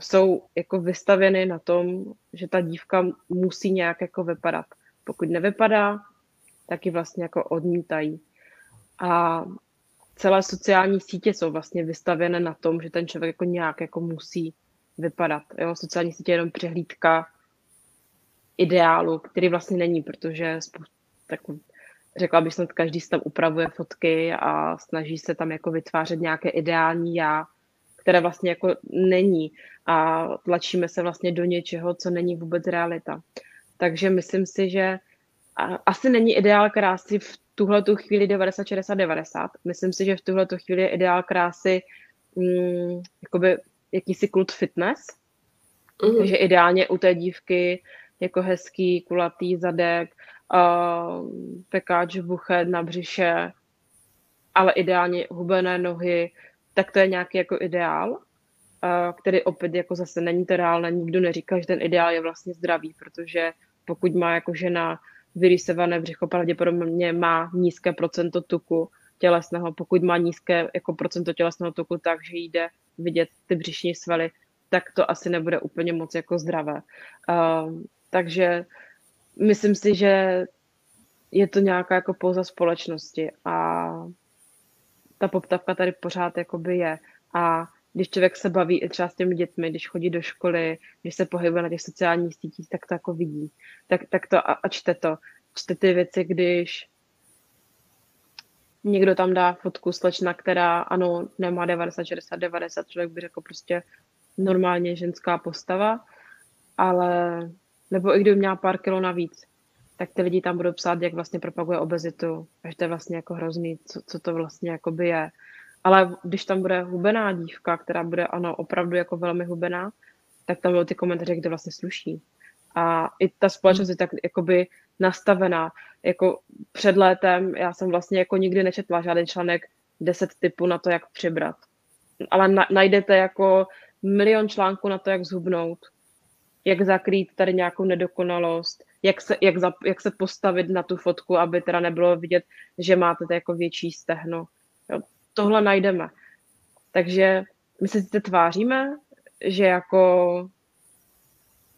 jsou jako vystavěny na tom, že ta dívka musí nějak jako vypadat. Pokud nevypadá, tak ji vlastně jako odmítají. A celé sociální sítě jsou vlastně vystavěné na tom, že ten člověk jako nějak jako musí vypadat. Jo? Sociální sítě je jenom přehlídka ideálu, který vlastně není, protože tak řekla bych snad, každý si tam upravuje fotky a snaží se tam jako vytvářet nějaké ideální já, které vlastně jako není a tlačíme se vlastně do něčeho, co není vůbec realita. Takže myslím si, že asi není ideál krásy v tuhle tu chvíli 90, 60, 90. Myslím si, že v tuhle tu chvíli je ideál krásy mm, jakoby jakýsi kult fitness. Mm. Takže ideálně u té dívky jako hezký kulatý zadek, uh, pekáč buche na břiše, ale ideálně hubené nohy, tak to je nějaký jako ideál, který opět jako zase není to reálné, nikdo neříká, že ten ideál je vlastně zdravý, protože pokud má jako žena vyrýsované břicho, pravděpodobně má nízké procento tuku tělesného. Pokud má nízké jako procento tělesného tuku, takže jde vidět ty břišní svaly, tak to asi nebude úplně moc jako zdravé. Takže myslím si, že je to nějaká jako pouza společnosti a ta poptavka tady pořád jakoby je. A když člověk se baví i třeba s těmi dětmi, když chodí do školy, když se pohybuje na těch sociálních sítích, tak to jako vidí. Tak, tak to a, a čte to. Čte ty věci, když někdo tam dá fotku slečna, která ano, nemá 90, 60, 90, člověk by řekl prostě normálně ženská postava, ale nebo i kdyby měla pár kilo navíc, tak ty lidi tam budou psát, jak vlastně propaguje obezitu, že to je vlastně jako hrozný, co, co to vlastně jakoby je. Ale když tam bude hubená dívka, která bude ano opravdu jako velmi hubená, tak tam budou ty komentáře, kde vlastně sluší. A i ta společnost je tak jakoby nastavená. Jako před létem já jsem vlastně jako nikdy nečetla žádný článek 10 typů na to, jak přibrat. Ale na, najdete jako milion článků na to, jak zhubnout, jak zakrýt tady nějakou nedokonalost, jak se, jak, za, jak se postavit na tu fotku, aby teda nebylo vidět, že máte to jako větší stehno. Jo, tohle najdeme. Takže my se sice tváříme, že jako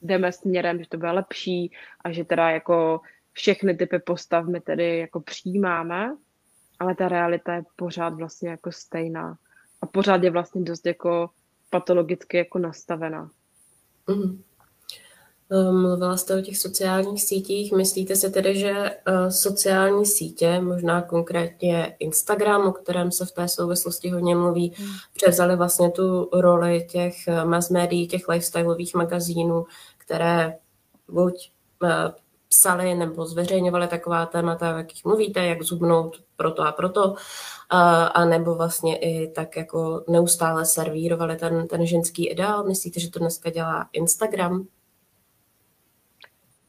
jdeme směrem, že to bude lepší a že teda jako všechny typy postav my tedy jako přijímáme, ale ta realita je pořád vlastně jako stejná. A pořád je vlastně dost jako patologicky jako nastavená. Mm. Mluvila jste o těch sociálních sítích. Myslíte si tedy, že eh, sociální sítě, možná konkrétně Instagram, o kterém se v té souvislosti hodně mluví, hmm. převzali vlastně tu roli těch eh, mass médií, těch lifestyleových magazínů, které buď eh, psali nebo zveřejňovali taková témata, o jakých mluvíte, jak zubnout proto a proto, a, a nebo vlastně i tak jako neustále servírovali ten, ten ženský ideál. Myslíte, že to dneska dělá Instagram?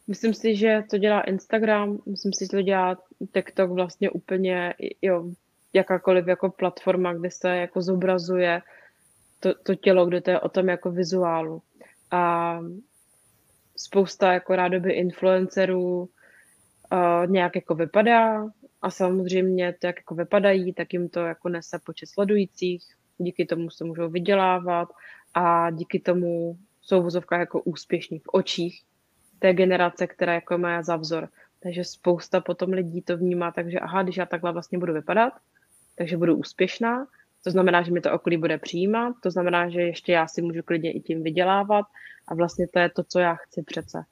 Myslím si, že to dělá Instagram, myslím si, že to dělá TikTok vlastně úplně, jo, jakákoliv jako platforma, kde se jako zobrazuje to, to tělo, kde to je o tom jako vizuálu. A spousta jako rádoby influencerů uh, nějak jako vypadá a samozřejmě to, jak jako vypadají, tak jim to jako nese počet sledujících, díky tomu se můžou vydělávat a díky tomu jsou v vozovkách jako úspěšní v očích té generace, která jako má za vzor. Takže spousta potom lidí to vnímá, takže aha, když já takhle vlastně budu vypadat, takže budu úspěšná, to znamená, že mi to okolí bude přijímat, to znamená, že ještě já si můžu klidně i tím vydělávat a vlastně to je to, co já chci přece.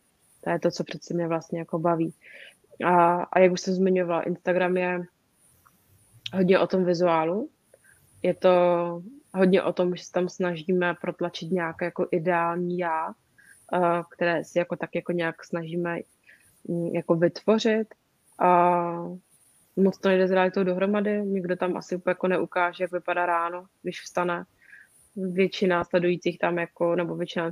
To je to, co přece mě vlastně jako baví. A, a jak už jsem zmiňovala, Instagram je hodně o tom vizuálu. Je to hodně o tom, že se tam snažíme protlačit nějaké jako ideální já, které si jako tak jako nějak snažíme mm, jako vytvořit. A moc to nejde s realitou dohromady, nikdo tam asi úplně jako neukáže, jak vypadá ráno, když vstane. Většina sledujících tam jako, nebo většina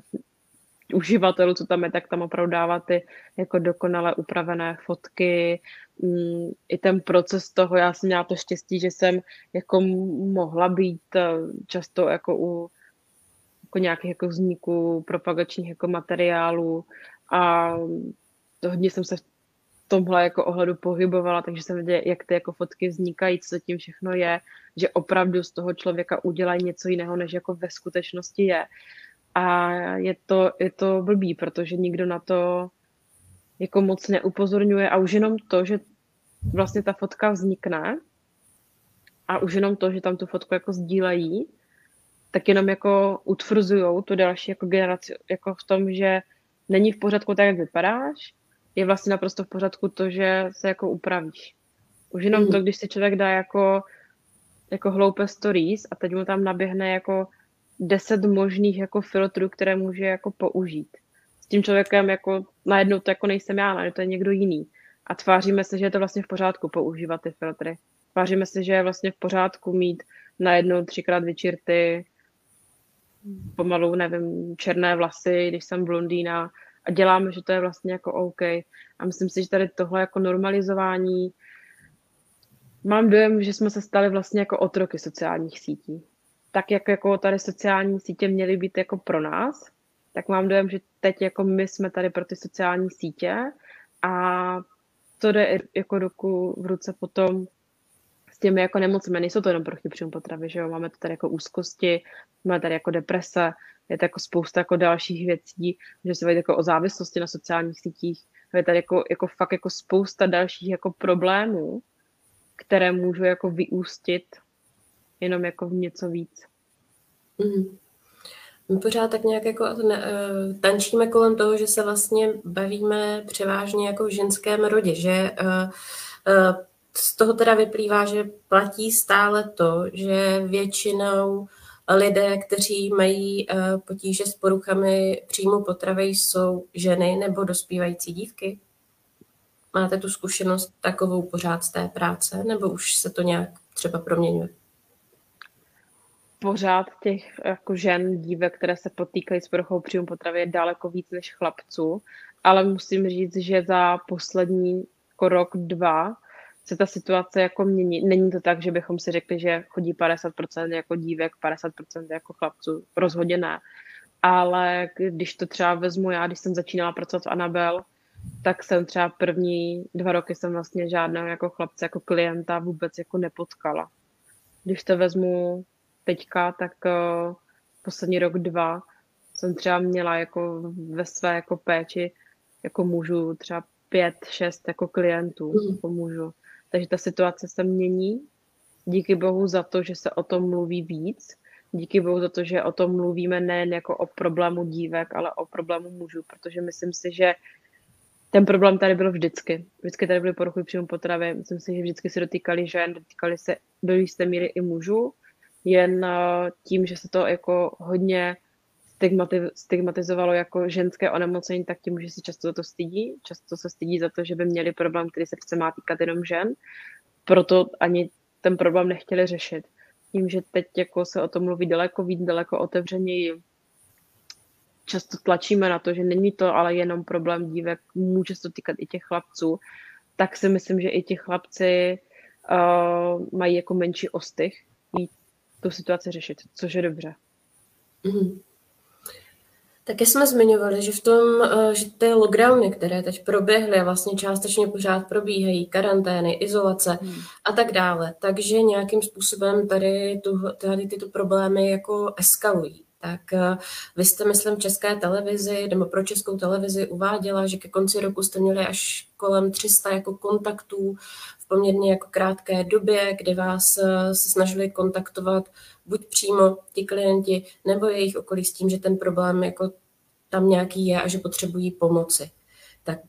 uživatelů, co tam je, tak tam opravdu dává ty jako dokonale upravené fotky, mm, i ten proces toho, já jsem měla to štěstí, že jsem jako mohla být eh, často jako u jako nějakých jako vzniků propagačních jako materiálů a to hodně jsem se v tomhle jako ohledu pohybovala, takže jsem věděla, jak ty jako fotky vznikají, co tím všechno je, že opravdu z toho člověka udělají něco jiného, než jako ve skutečnosti je. A je to, je to blbý, protože nikdo na to jako moc neupozorňuje a už jenom to, že vlastně ta fotka vznikne a už jenom to, že tam tu fotku jako sdílejí, tak jenom jako utvrzují tu další jako generaci jako v tom, že není v pořádku tak, jak vypadáš, je vlastně naprosto v pořádku to, že se jako upravíš. Už jenom mm. to, když si člověk dá jako, jako hloupé stories a teď mu tam naběhne jako deset možných jako filtrů, které může jako použít. S tím člověkem jako najednou to jako nejsem já, ale to je někdo jiný. A tváříme se, že je to vlastně v pořádku používat ty filtry. Tváříme se, že je vlastně v pořádku mít najednou třikrát vyčirty, pomalu, nevím, černé vlasy, když jsem blondýna a děláme, že to je vlastně jako OK. A myslím si, že tady tohle jako normalizování, mám dojem, že jsme se stali vlastně jako otroky sociálních sítí tak jak jako tady sociální sítě měly být jako pro nás, tak mám dojem, že teď jako my jsme tady pro ty sociální sítě a to jde jako ruku v ruce potom těmi jako nemocemi. Nejsou to jenom proti příjmu potravy, že jo? Máme to tady jako úzkosti, máme tady jako deprese, je to jako spousta jako dalších věcí, že se jako o závislosti na sociálních sítích, je tady jako, jako fakt jako spousta dalších jako problémů, které můžu jako vyústit jenom jako v něco víc. Mm. My pořád tak nějak jako ne, uh, tančíme kolem toho, že se vlastně bavíme převážně jako v ženském rodě, že uh, uh, z toho teda vyplývá, že platí stále to, že většinou lidé, kteří mají uh, potíže s poruchami příjmu potravy, jsou ženy nebo dospívající dívky? Máte tu zkušenost takovou pořád z té práce, nebo už se to nějak třeba proměňuje? pořád těch jako žen, dívek, které se potýkají s poruchou příjmu potravy, je daleko víc než chlapců, ale musím říct, že za poslední jako rok, dva se ta situace jako mění. Není to tak, že bychom si řekli, že chodí 50% jako dívek, 50% jako chlapců. Rozhodně ne. Ale když to třeba vezmu já, když jsem začínala pracovat v Anabel, tak jsem třeba první dva roky jsem vlastně žádného jako chlapce, jako klienta vůbec jako nepotkala. Když to vezmu teďka, tak uh, poslední rok, dva jsem třeba měla jako ve své jako péči jako mužu třeba pět, šest jako klientů mm. jako mužu. Takže ta situace se mění. Díky bohu za to, že se o tom mluví víc. Díky bohu za to, že o tom mluvíme nejen jako o problému dívek, ale o problému mužů, protože myslím si, že ten problém tady byl vždycky. Vždycky tady byly poruchy příjmu potravy. Myslím si, že vždycky se dotýkali žen, dotýkali se do jisté míry i mužů jen eh, tím, že se to jako hodně stigmatizovalo jako ženské onemocnění, tak tím, že si často za to stydí. Často se stydí za to, že by měli problém, který se chce má týkat jenom žen. Proto ani ten problém nechtěli řešit. Tím, že teď jako se o tom mluví daleko víc, daleko otevřeněji, často tlačíme na to, že není to ale jenom problém dívek, může se to týkat i těch chlapců, tak si myslím, že i ti chlapci uh, mají jako menší ostych jít tu situaci řešit, což je dobře. Mm. Taky jsme zmiňovali, že v tom, eh, že ty lockdowny, které teď proběhly a vlastně částečně pořád probíhají, karantény, izolace hmm. a tak dále, takže nějakým způsobem tady, tu, tady tyto problémy jako eskalují. Tak eh, vy jste, myslím, v české televizi nebo pro českou televizi uváděla, že ke konci roku jste měli až kolem 300 jako kontaktů poměrně jako krátké době, kdy vás eh, se snažili kontaktovat buď přímo ti klienti nebo jejich okolí s tím, že ten problém jako tam nějaký je a že potřebují pomoci. Tak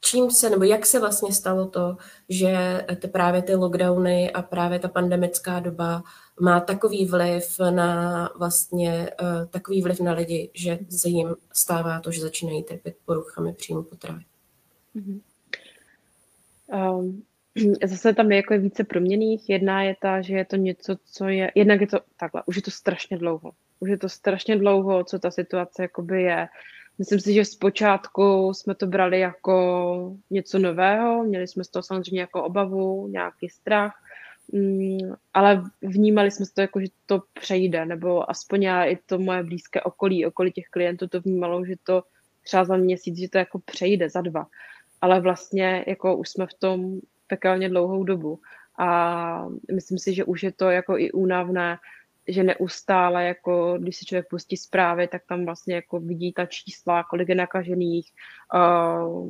čím se, nebo jak se vlastně stalo to, že ty, právě ty lockdowny a právě ta pandemická doba má takový vliv na vlastně uh, takový vliv na lidi, že se jim stává to, že začínají trpět poruchami příjmu potravy. Mm-hmm. Um, zase tam je jako více proměných. Jedna je ta, že je to něco, co je, jednak je to takhle, už je to strašně dlouho. Už je to strašně dlouho, co ta situace jakoby je. Myslím si, že zpočátku jsme to brali jako něco nového, měli jsme z toho samozřejmě jako obavu, nějaký strach, mm, ale vnímali jsme to jako, že to přejde, nebo aspoň já i to moje blízké okolí, okolí těch klientů to vnímalo, že to třeba za měsíc, že to jako přejde za dva. Ale vlastně jako už jsme v tom pekelně dlouhou dobu. A myslím si, že už je to jako i únavné, že neustále, jako když si člověk pustí zprávy, tak tam vlastně jako vidí ta čísla, kolik je nakažených, uh,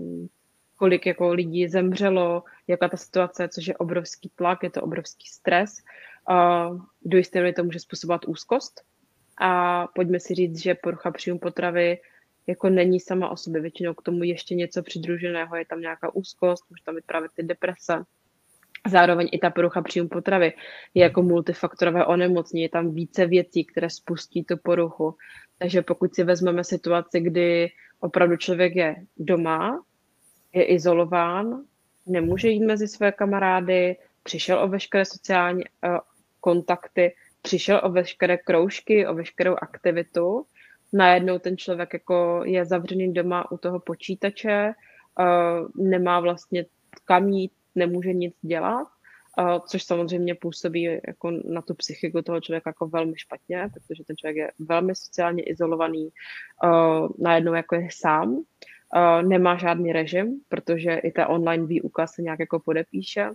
kolik jako lidí zemřelo, jaká ta situace, což je obrovský tlak, je to obrovský stres. Uh, do jisté to může způsobovat úzkost. A pojďme si říct, že porucha příjmu potravy jako není sama o sobě. Většinou k tomu ještě něco přidruženého, je tam nějaká úzkost, může tam být právě ty deprese. Zároveň i ta porucha příjmu potravy je jako multifaktorové onemocnění, je tam více věcí, které spustí tu poruchu. Takže pokud si vezmeme situaci, kdy opravdu člověk je doma, je izolován, nemůže jít mezi své kamarády, přišel o veškeré sociální uh, kontakty, přišel o veškeré kroužky, o veškerou aktivitu, najednou ten člověk jako je zavřený doma u toho počítače, uh, nemá vlastně kam jít, nemůže nic dělat, uh, což samozřejmě působí jako na tu psychiku toho člověka jako velmi špatně, protože ten člověk je velmi sociálně izolovaný, uh, najednou jako je sám, nemá žádný režim, protože i ta online výuka se nějak jako podepíše,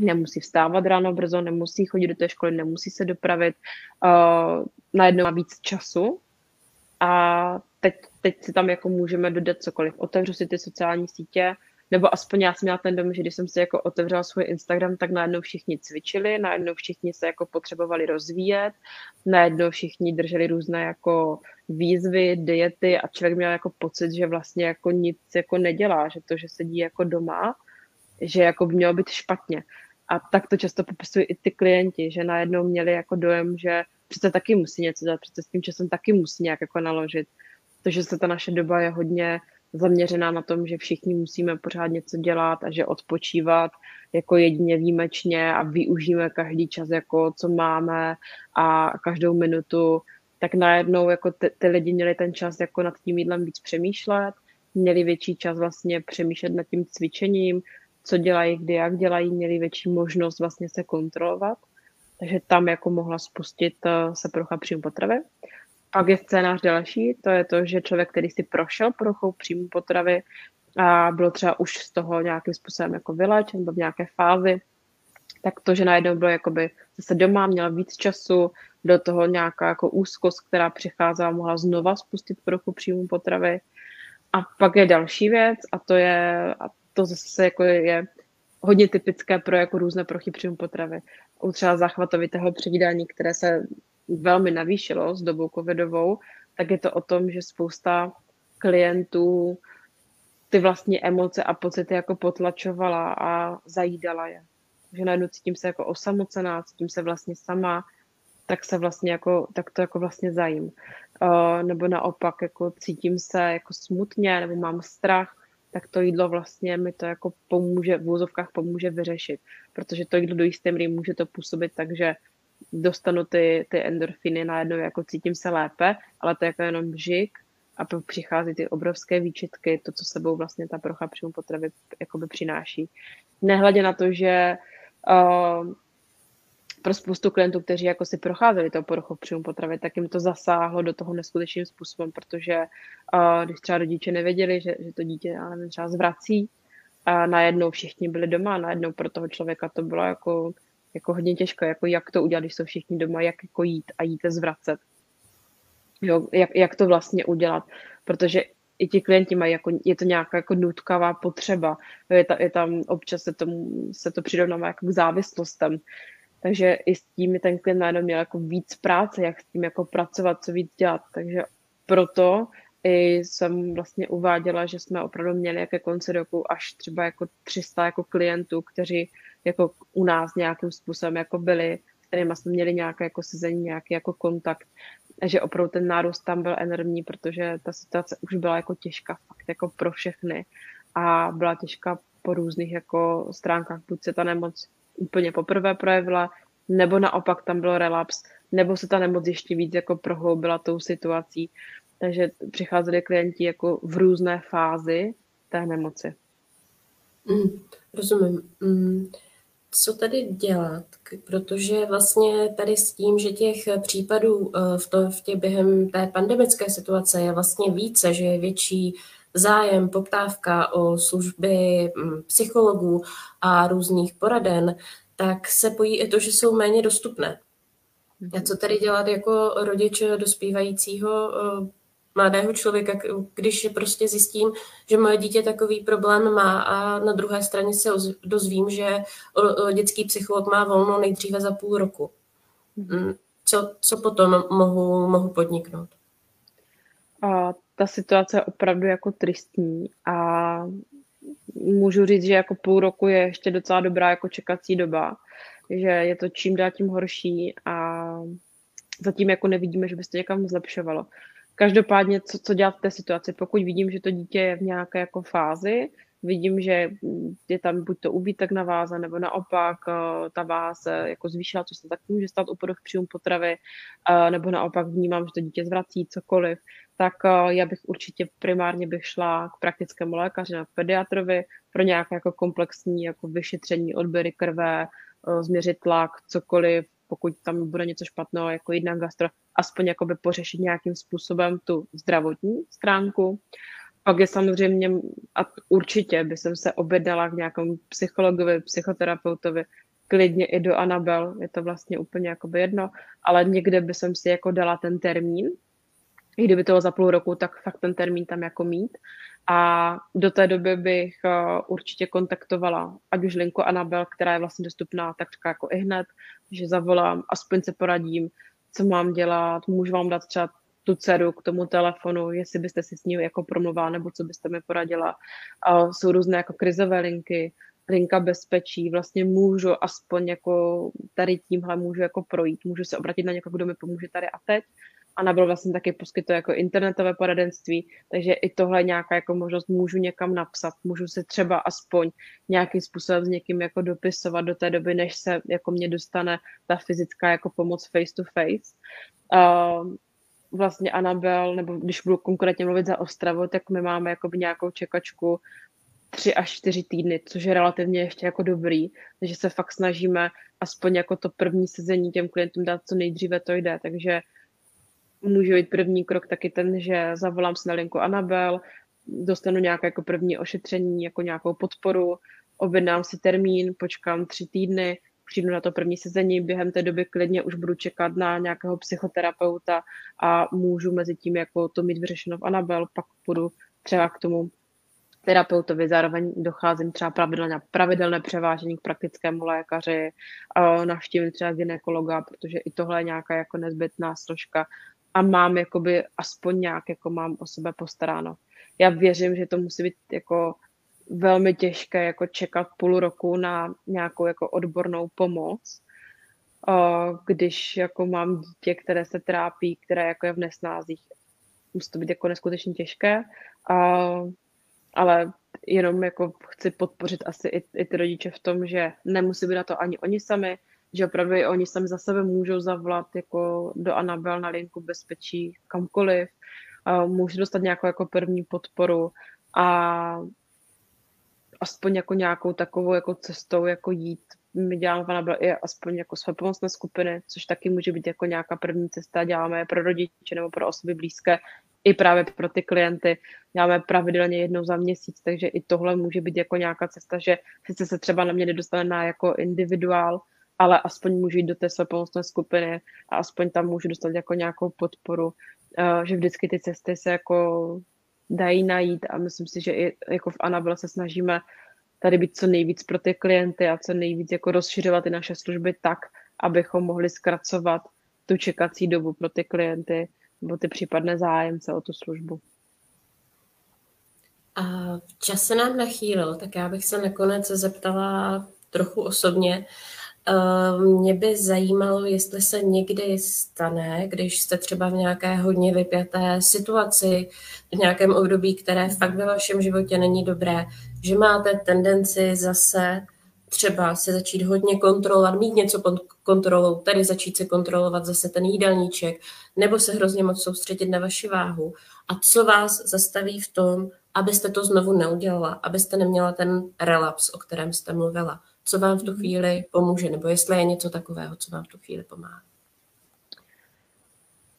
nemusí vstávat ráno brzo, nemusí chodit do té školy, nemusí se dopravit, uh, najednou má víc času, a teď, teď si tam jako můžeme dodat cokoliv. Otevřu si ty sociální sítě, nebo aspoň já jsem měla ten dom, že když jsem si jako otevřela svůj Instagram, tak najednou všichni cvičili, najednou všichni se jako potřebovali rozvíjet, najednou všichni drželi různé jako výzvy, diety a člověk měl jako pocit, že vlastně jako nic jako nedělá, že to, že sedí jako doma, že jako by mělo být špatně. A tak to často popisují i ty klienti, že najednou měli jako dojem, že přece taky musí něco dělat, přece s tím časem taky musí nějak jako naložit. Takže se ta naše doba je hodně zaměřená na tom, že všichni musíme pořád něco dělat a že odpočívat jako jedině výjimečně a využijeme každý čas, jako co máme a každou minutu, tak najednou jako ty, ty lidi měli ten čas jako nad tím jídlem víc přemýšlet, měli větší čas vlastně přemýšlet nad tím cvičením, co dělají, kdy, jak dělají, měli větší možnost vlastně se kontrolovat takže tam jako mohla spustit uh, se porucha příjmu potravy. Pak je scénář další, to je to, že člověk, který si prošel poruchou příjmu potravy a bylo třeba už z toho nějakým způsobem jako vylečen, nebo v nějaké fázi, tak to, že najednou bylo jakoby zase doma, měl víc času, do toho nějaká jako úzkost, která přicházela, mohla znova spustit poruchu příjmu potravy. A pak je další věc a to je, a to zase jako je hodně typické pro jako různé prochy příjmu potravy. U třeba záchvatovitého předídání, které se velmi navýšilo s dobou covidovou, tak je to o tom, že spousta klientů ty vlastní emoce a pocity jako potlačovala a zajídala je. Takže najednou cítím se jako osamocená, cítím se vlastně sama, tak se vlastně jako, tak to jako vlastně zajím. Uh, nebo naopak jako cítím se jako smutně, nebo mám strach, tak to jídlo vlastně mi to jako pomůže, v úzovkách pomůže vyřešit, protože to jídlo do jisté míry může to působit tak, že dostanu ty, ty endorfiny najednou, jako cítím se lépe, ale to je jako jenom bžik a pak přichází ty obrovské výčitky, to, co sebou vlastně ta procha příjmu potravy jakoby přináší. Nehledě na to, že uh, pro spoustu klientů, kteří jako si procházeli to poruchou příjmu potravy, tak jim to zasáhlo do toho neskutečným způsobem, protože uh, když třeba rodiče nevěděli, že, že to dítě, já nevím, třeba zvrací, a najednou všichni byli doma a najednou pro toho člověka to bylo jako, jako hodně těžké, jako jak to udělat, když jsou všichni doma, jak jako jít a jít zvracet. Jo, jak, jak to vlastně udělat, protože i ti klienti mají, jako, je to nějaká jako nutkavá potřeba, je, ta, je tam občas se, tomu, se to přirovnává jako k závislostem, takže i s tím ten klient najednou měl jako víc práce, jak s tím jako pracovat, co víc dělat. Takže proto i jsem vlastně uváděla, že jsme opravdu měli jaké konce roku až třeba jako 300 jako klientů, kteří jako u nás nějakým způsobem jako byli, s kterými jsme měli nějaké jako sezení, nějaký jako kontakt. že opravdu ten nárůst tam byl enormní, protože ta situace už byla jako těžká fakt jako pro všechny a byla těžká po různých jako stránkách, buď se ta nemoc úplně poprvé projevila, nebo naopak tam byl relaps, nebo se ta nemoc ještě víc jako prohloubila tou situací. Takže přicházeli klienti jako v různé fázi té nemoci. Mm, rozumím. Mm, co tady dělat? Protože vlastně tady s tím, že těch případů eh, v, to, v těch během té pandemické situace je vlastně více, že je větší zájem, poptávka o služby mm, psychologů a různých poraden, tak se pojí i to, že jsou méně dostupné. A co tady dělat jako rodič dospívajícího eh, mladého člověka, když prostě zjistím, že moje dítě takový problém má a na druhé straně se dozvím, že dětský psycholog má volno nejdříve za půl roku. Mm, co, co potom mohu, mohu podniknout? A ta situace je opravdu jako tristní a můžu říct, že jako půl roku je ještě docela dobrá jako čekací doba, že je to čím dál tím horší a zatím jako nevidíme, že by se to někam zlepšovalo. Každopádně, co, co dělat v té situaci? Pokud vidím, že to dítě je v nějaké jako fázi, vidím, že je tam buď to ubítek na váze, nebo naopak eh, ta váze jako zvýšila, což se taky může stát u příjmu potravy, eh, nebo naopak vnímám, že to dítě zvrací cokoliv, tak eh, já bych určitě primárně bych šla k praktickému lékaři na pediatrovi pro nějaké jako komplexní jako vyšetření, odběry krve, změřit tlak, cokoliv, pokud tam bude něco špatného, jako jedna gastro, aspoň jakoby pořešit nějakým způsobem tu zdravotní stránku. Pak je samozřejmě, a určitě by jsem se objednala k nějakému psychologovi, psychoterapeutovi, klidně i do Anabel, je to vlastně úplně jakoby jedno, ale někde by jsem si jako dala ten termín, i kdyby to bylo za půl roku, tak fakt ten termín tam jako mít. A do té doby bych uh, určitě kontaktovala ať už linku Anabel, která je vlastně dostupná tak jako i hned, že zavolám, aspoň se poradím, co mám dělat, můžu vám dát třeba tu dceru k tomu telefonu, jestli byste si s ní jako promluvila, nebo co byste mi poradila. A jsou různé jako krizové linky, linka bezpečí, vlastně můžu aspoň jako tady tímhle můžu jako projít, můžu se obratit na někoho, kdo mi pomůže tady a teď. A nabyl vlastně taky poskytuje jako internetové poradenství, takže i tohle nějaká jako možnost můžu někam napsat, můžu se třeba aspoň nějakým způsobem s někým jako dopisovat do té doby, než se jako mě dostane ta fyzická jako pomoc face to face. Uh, vlastně Anabel, nebo když budu konkrétně mluvit za Ostravu, tak my máme jako nějakou čekačku tři až čtyři týdny, což je relativně ještě jako dobrý, takže se fakt snažíme aspoň jako to první sezení těm klientům dát co nejdříve to jde, takže může být první krok taky ten, že zavolám si na linku Anabel, dostanu nějaké jako první ošetření, jako nějakou podporu, objednám si termín, počkám tři týdny, přijdu na to první sezení, během té doby klidně už budu čekat na nějakého psychoterapeuta a můžu mezi tím jako to mít vyřešeno v Anabel, pak budu třeba k tomu terapeutovi, zároveň docházím třeba pravidelně na pravidelné převážení k praktickému lékaři, navštívím třeba gynekologa, protože i tohle je nějaká jako nezbytná složka a mám jakoby aspoň nějak jako mám o sebe postaráno. Já věřím, že to musí být jako velmi těžké jako čekat půl roku na nějakou jako odbornou pomoc, když jako mám dítě, které se trápí, které jako je v nesnázích. Musí to být jako neskutečně těžké, ale jenom jako chci podpořit asi i, i ty rodiče v tom, že nemusí být na to ani oni sami, že opravdu i oni sami za sebe můžou zavolat jako do Anabel na linku bezpečí kamkoliv, můžu dostat nějakou jako první podporu a aspoň jako nějakou takovou jako cestou jako jít. My děláme v Anabel i aspoň jako své pomocné skupiny, což taky může být jako nějaká první cesta. Děláme je pro rodiče nebo pro osoby blízké, i právě pro ty klienty. Děláme pravidelně jednou za měsíc, takže i tohle může být jako nějaká cesta, že sice se třeba na mě nedostane na jako individuál, ale aspoň můžu jít do té své pomocné skupiny a aspoň tam můžu dostat jako nějakou podporu, eh, že vždycky ty cesty se jako dají najít a myslím si, že i jako v Anabel se snažíme tady být co nejvíc pro ty klienty a co nejvíc jako rozšiřovat ty naše služby tak, abychom mohli zkracovat tu čekací dobu pro ty klienty nebo ty případné zájemce o tu službu. A čas se nám nachýlil, tak já bych se nakonec zeptala trochu osobně, mě by zajímalo, jestli se někdy stane, když jste třeba v nějaké hodně vypjaté situaci, v nějakém období, které fakt ve vašem životě není dobré, že máte tendenci zase třeba se začít hodně kontrolovat, mít něco pod kontrolou, tady začít se kontrolovat zase ten jídelníček, nebo se hrozně moc soustředit na vaši váhu. A co vás zastaví v tom, abyste to znovu neudělala, abyste neměla ten relaps, o kterém jste mluvila. Co vám v tu chvíli pomůže, nebo jestli je něco takového, co vám v tu chvíli pomáhá.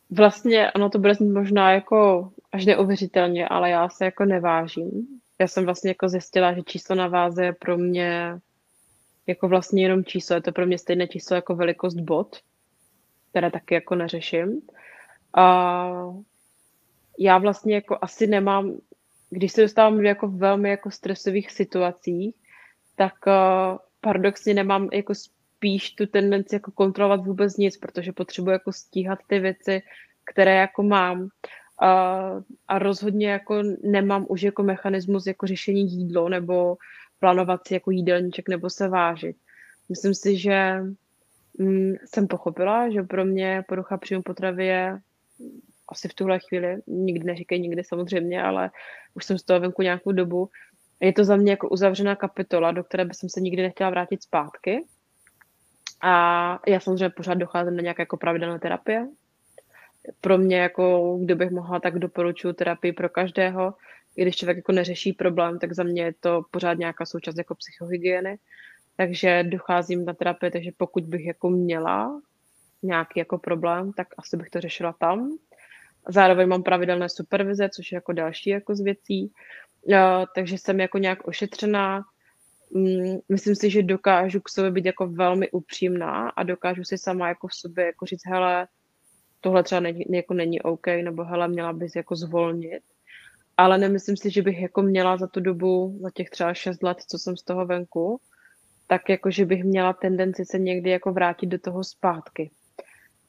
Vlastně ono to bude možná jako až neuvěřitelně, ale já se jako nevážím. Já jsem vlastně jako zjistila, že číslo na váze je pro mě jako vlastně jenom číslo. Je to pro mě stejné číslo jako velikost bod, které taky jako neřeším. A já vlastně jako asi nemám, když se dostávám do jako velmi jako stresových situacích, tak uh, paradoxně nemám jako spíš tu tendenci jako kontrolovat vůbec nic, protože potřebuji jako stíhat ty věci, které jako mám. A, a rozhodně jako nemám už jako mechanismus jako řešení jídlo nebo plánovat si jako jídelníček nebo se vážit. Myslím si, že mm, jsem pochopila, že pro mě porucha příjmu potravy je asi v tuhle chvíli, nikdy neříkej nikdy samozřejmě, ale už jsem z toho venku nějakou dobu. Je to za mě jako uzavřená kapitola, do které bych se nikdy nechtěla vrátit zpátky. A já samozřejmě pořád docházím na nějaké jako pravidelné terapie. Pro mě, jako kdybych mohla, tak doporučuji terapii pro každého. Když člověk jako neřeší problém, tak za mě je to pořád nějaká součást jako psychohygieny. Takže docházím na terapii, takže pokud bych jako měla nějaký jako problém, tak asi bych to řešila tam. Zároveň mám pravidelné supervize, což je jako další jako z věcí. Takže jsem jako nějak ošetřená. Mm, myslím si, že dokážu k sobě být jako velmi upřímná a dokážu si sama jako v sobě jako říct, hele, tohle třeba není, jako není OK, nebo hele, měla bys jako zvolnit. Ale nemyslím si, že bych jako měla za tu dobu, za těch třeba šest let, co jsem z toho venku, tak jako, že bych měla tendenci se někdy jako vrátit do toho zpátky.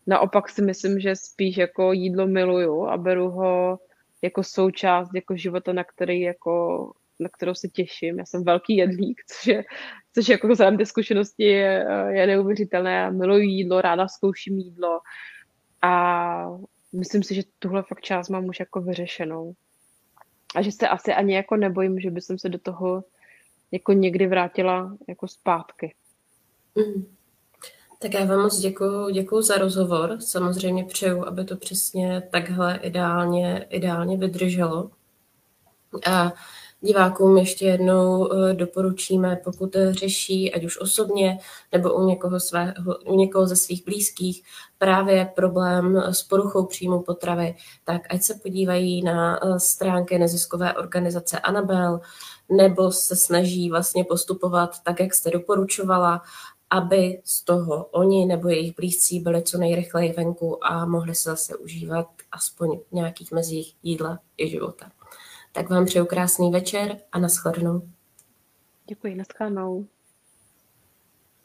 Naopak si myslím, že spíš jako jídlo miluju a beru ho jako součást jako života, na který jako na kterou se těším. Já jsem velký jedlík, což je, což jako vzhledem té zkušenosti je, je neuvěřitelné. Já miluji jídlo, ráda zkouším jídlo a myslím si, že tuhle fakt část mám už jako vyřešenou. A že se asi ani jako nebojím, že bych se do toho jako někdy vrátila jako zpátky. Mm. Tak já vám moc děkuju, děkuju za rozhovor. Samozřejmě přeju, aby to přesně takhle ideálně, ideálně vydrželo. A divákům ještě jednou eh, doporučíme, pokud řeší, ať už osobně nebo u někoho, svého, u někoho ze svých blízkých, právě problém s poruchou příjmu potravy, tak ať se podívají na eh, stránky neziskové organizace Anabel, nebo se snaží vlastně postupovat tak, jak jste doporučovala aby z toho oni nebo jejich blízcí byli co nejrychleji venku a mohli se zase užívat aspoň nějakých mezích jídla i života. Tak vám přeju krásný večer a naschledanou. Děkuji, naschledanou.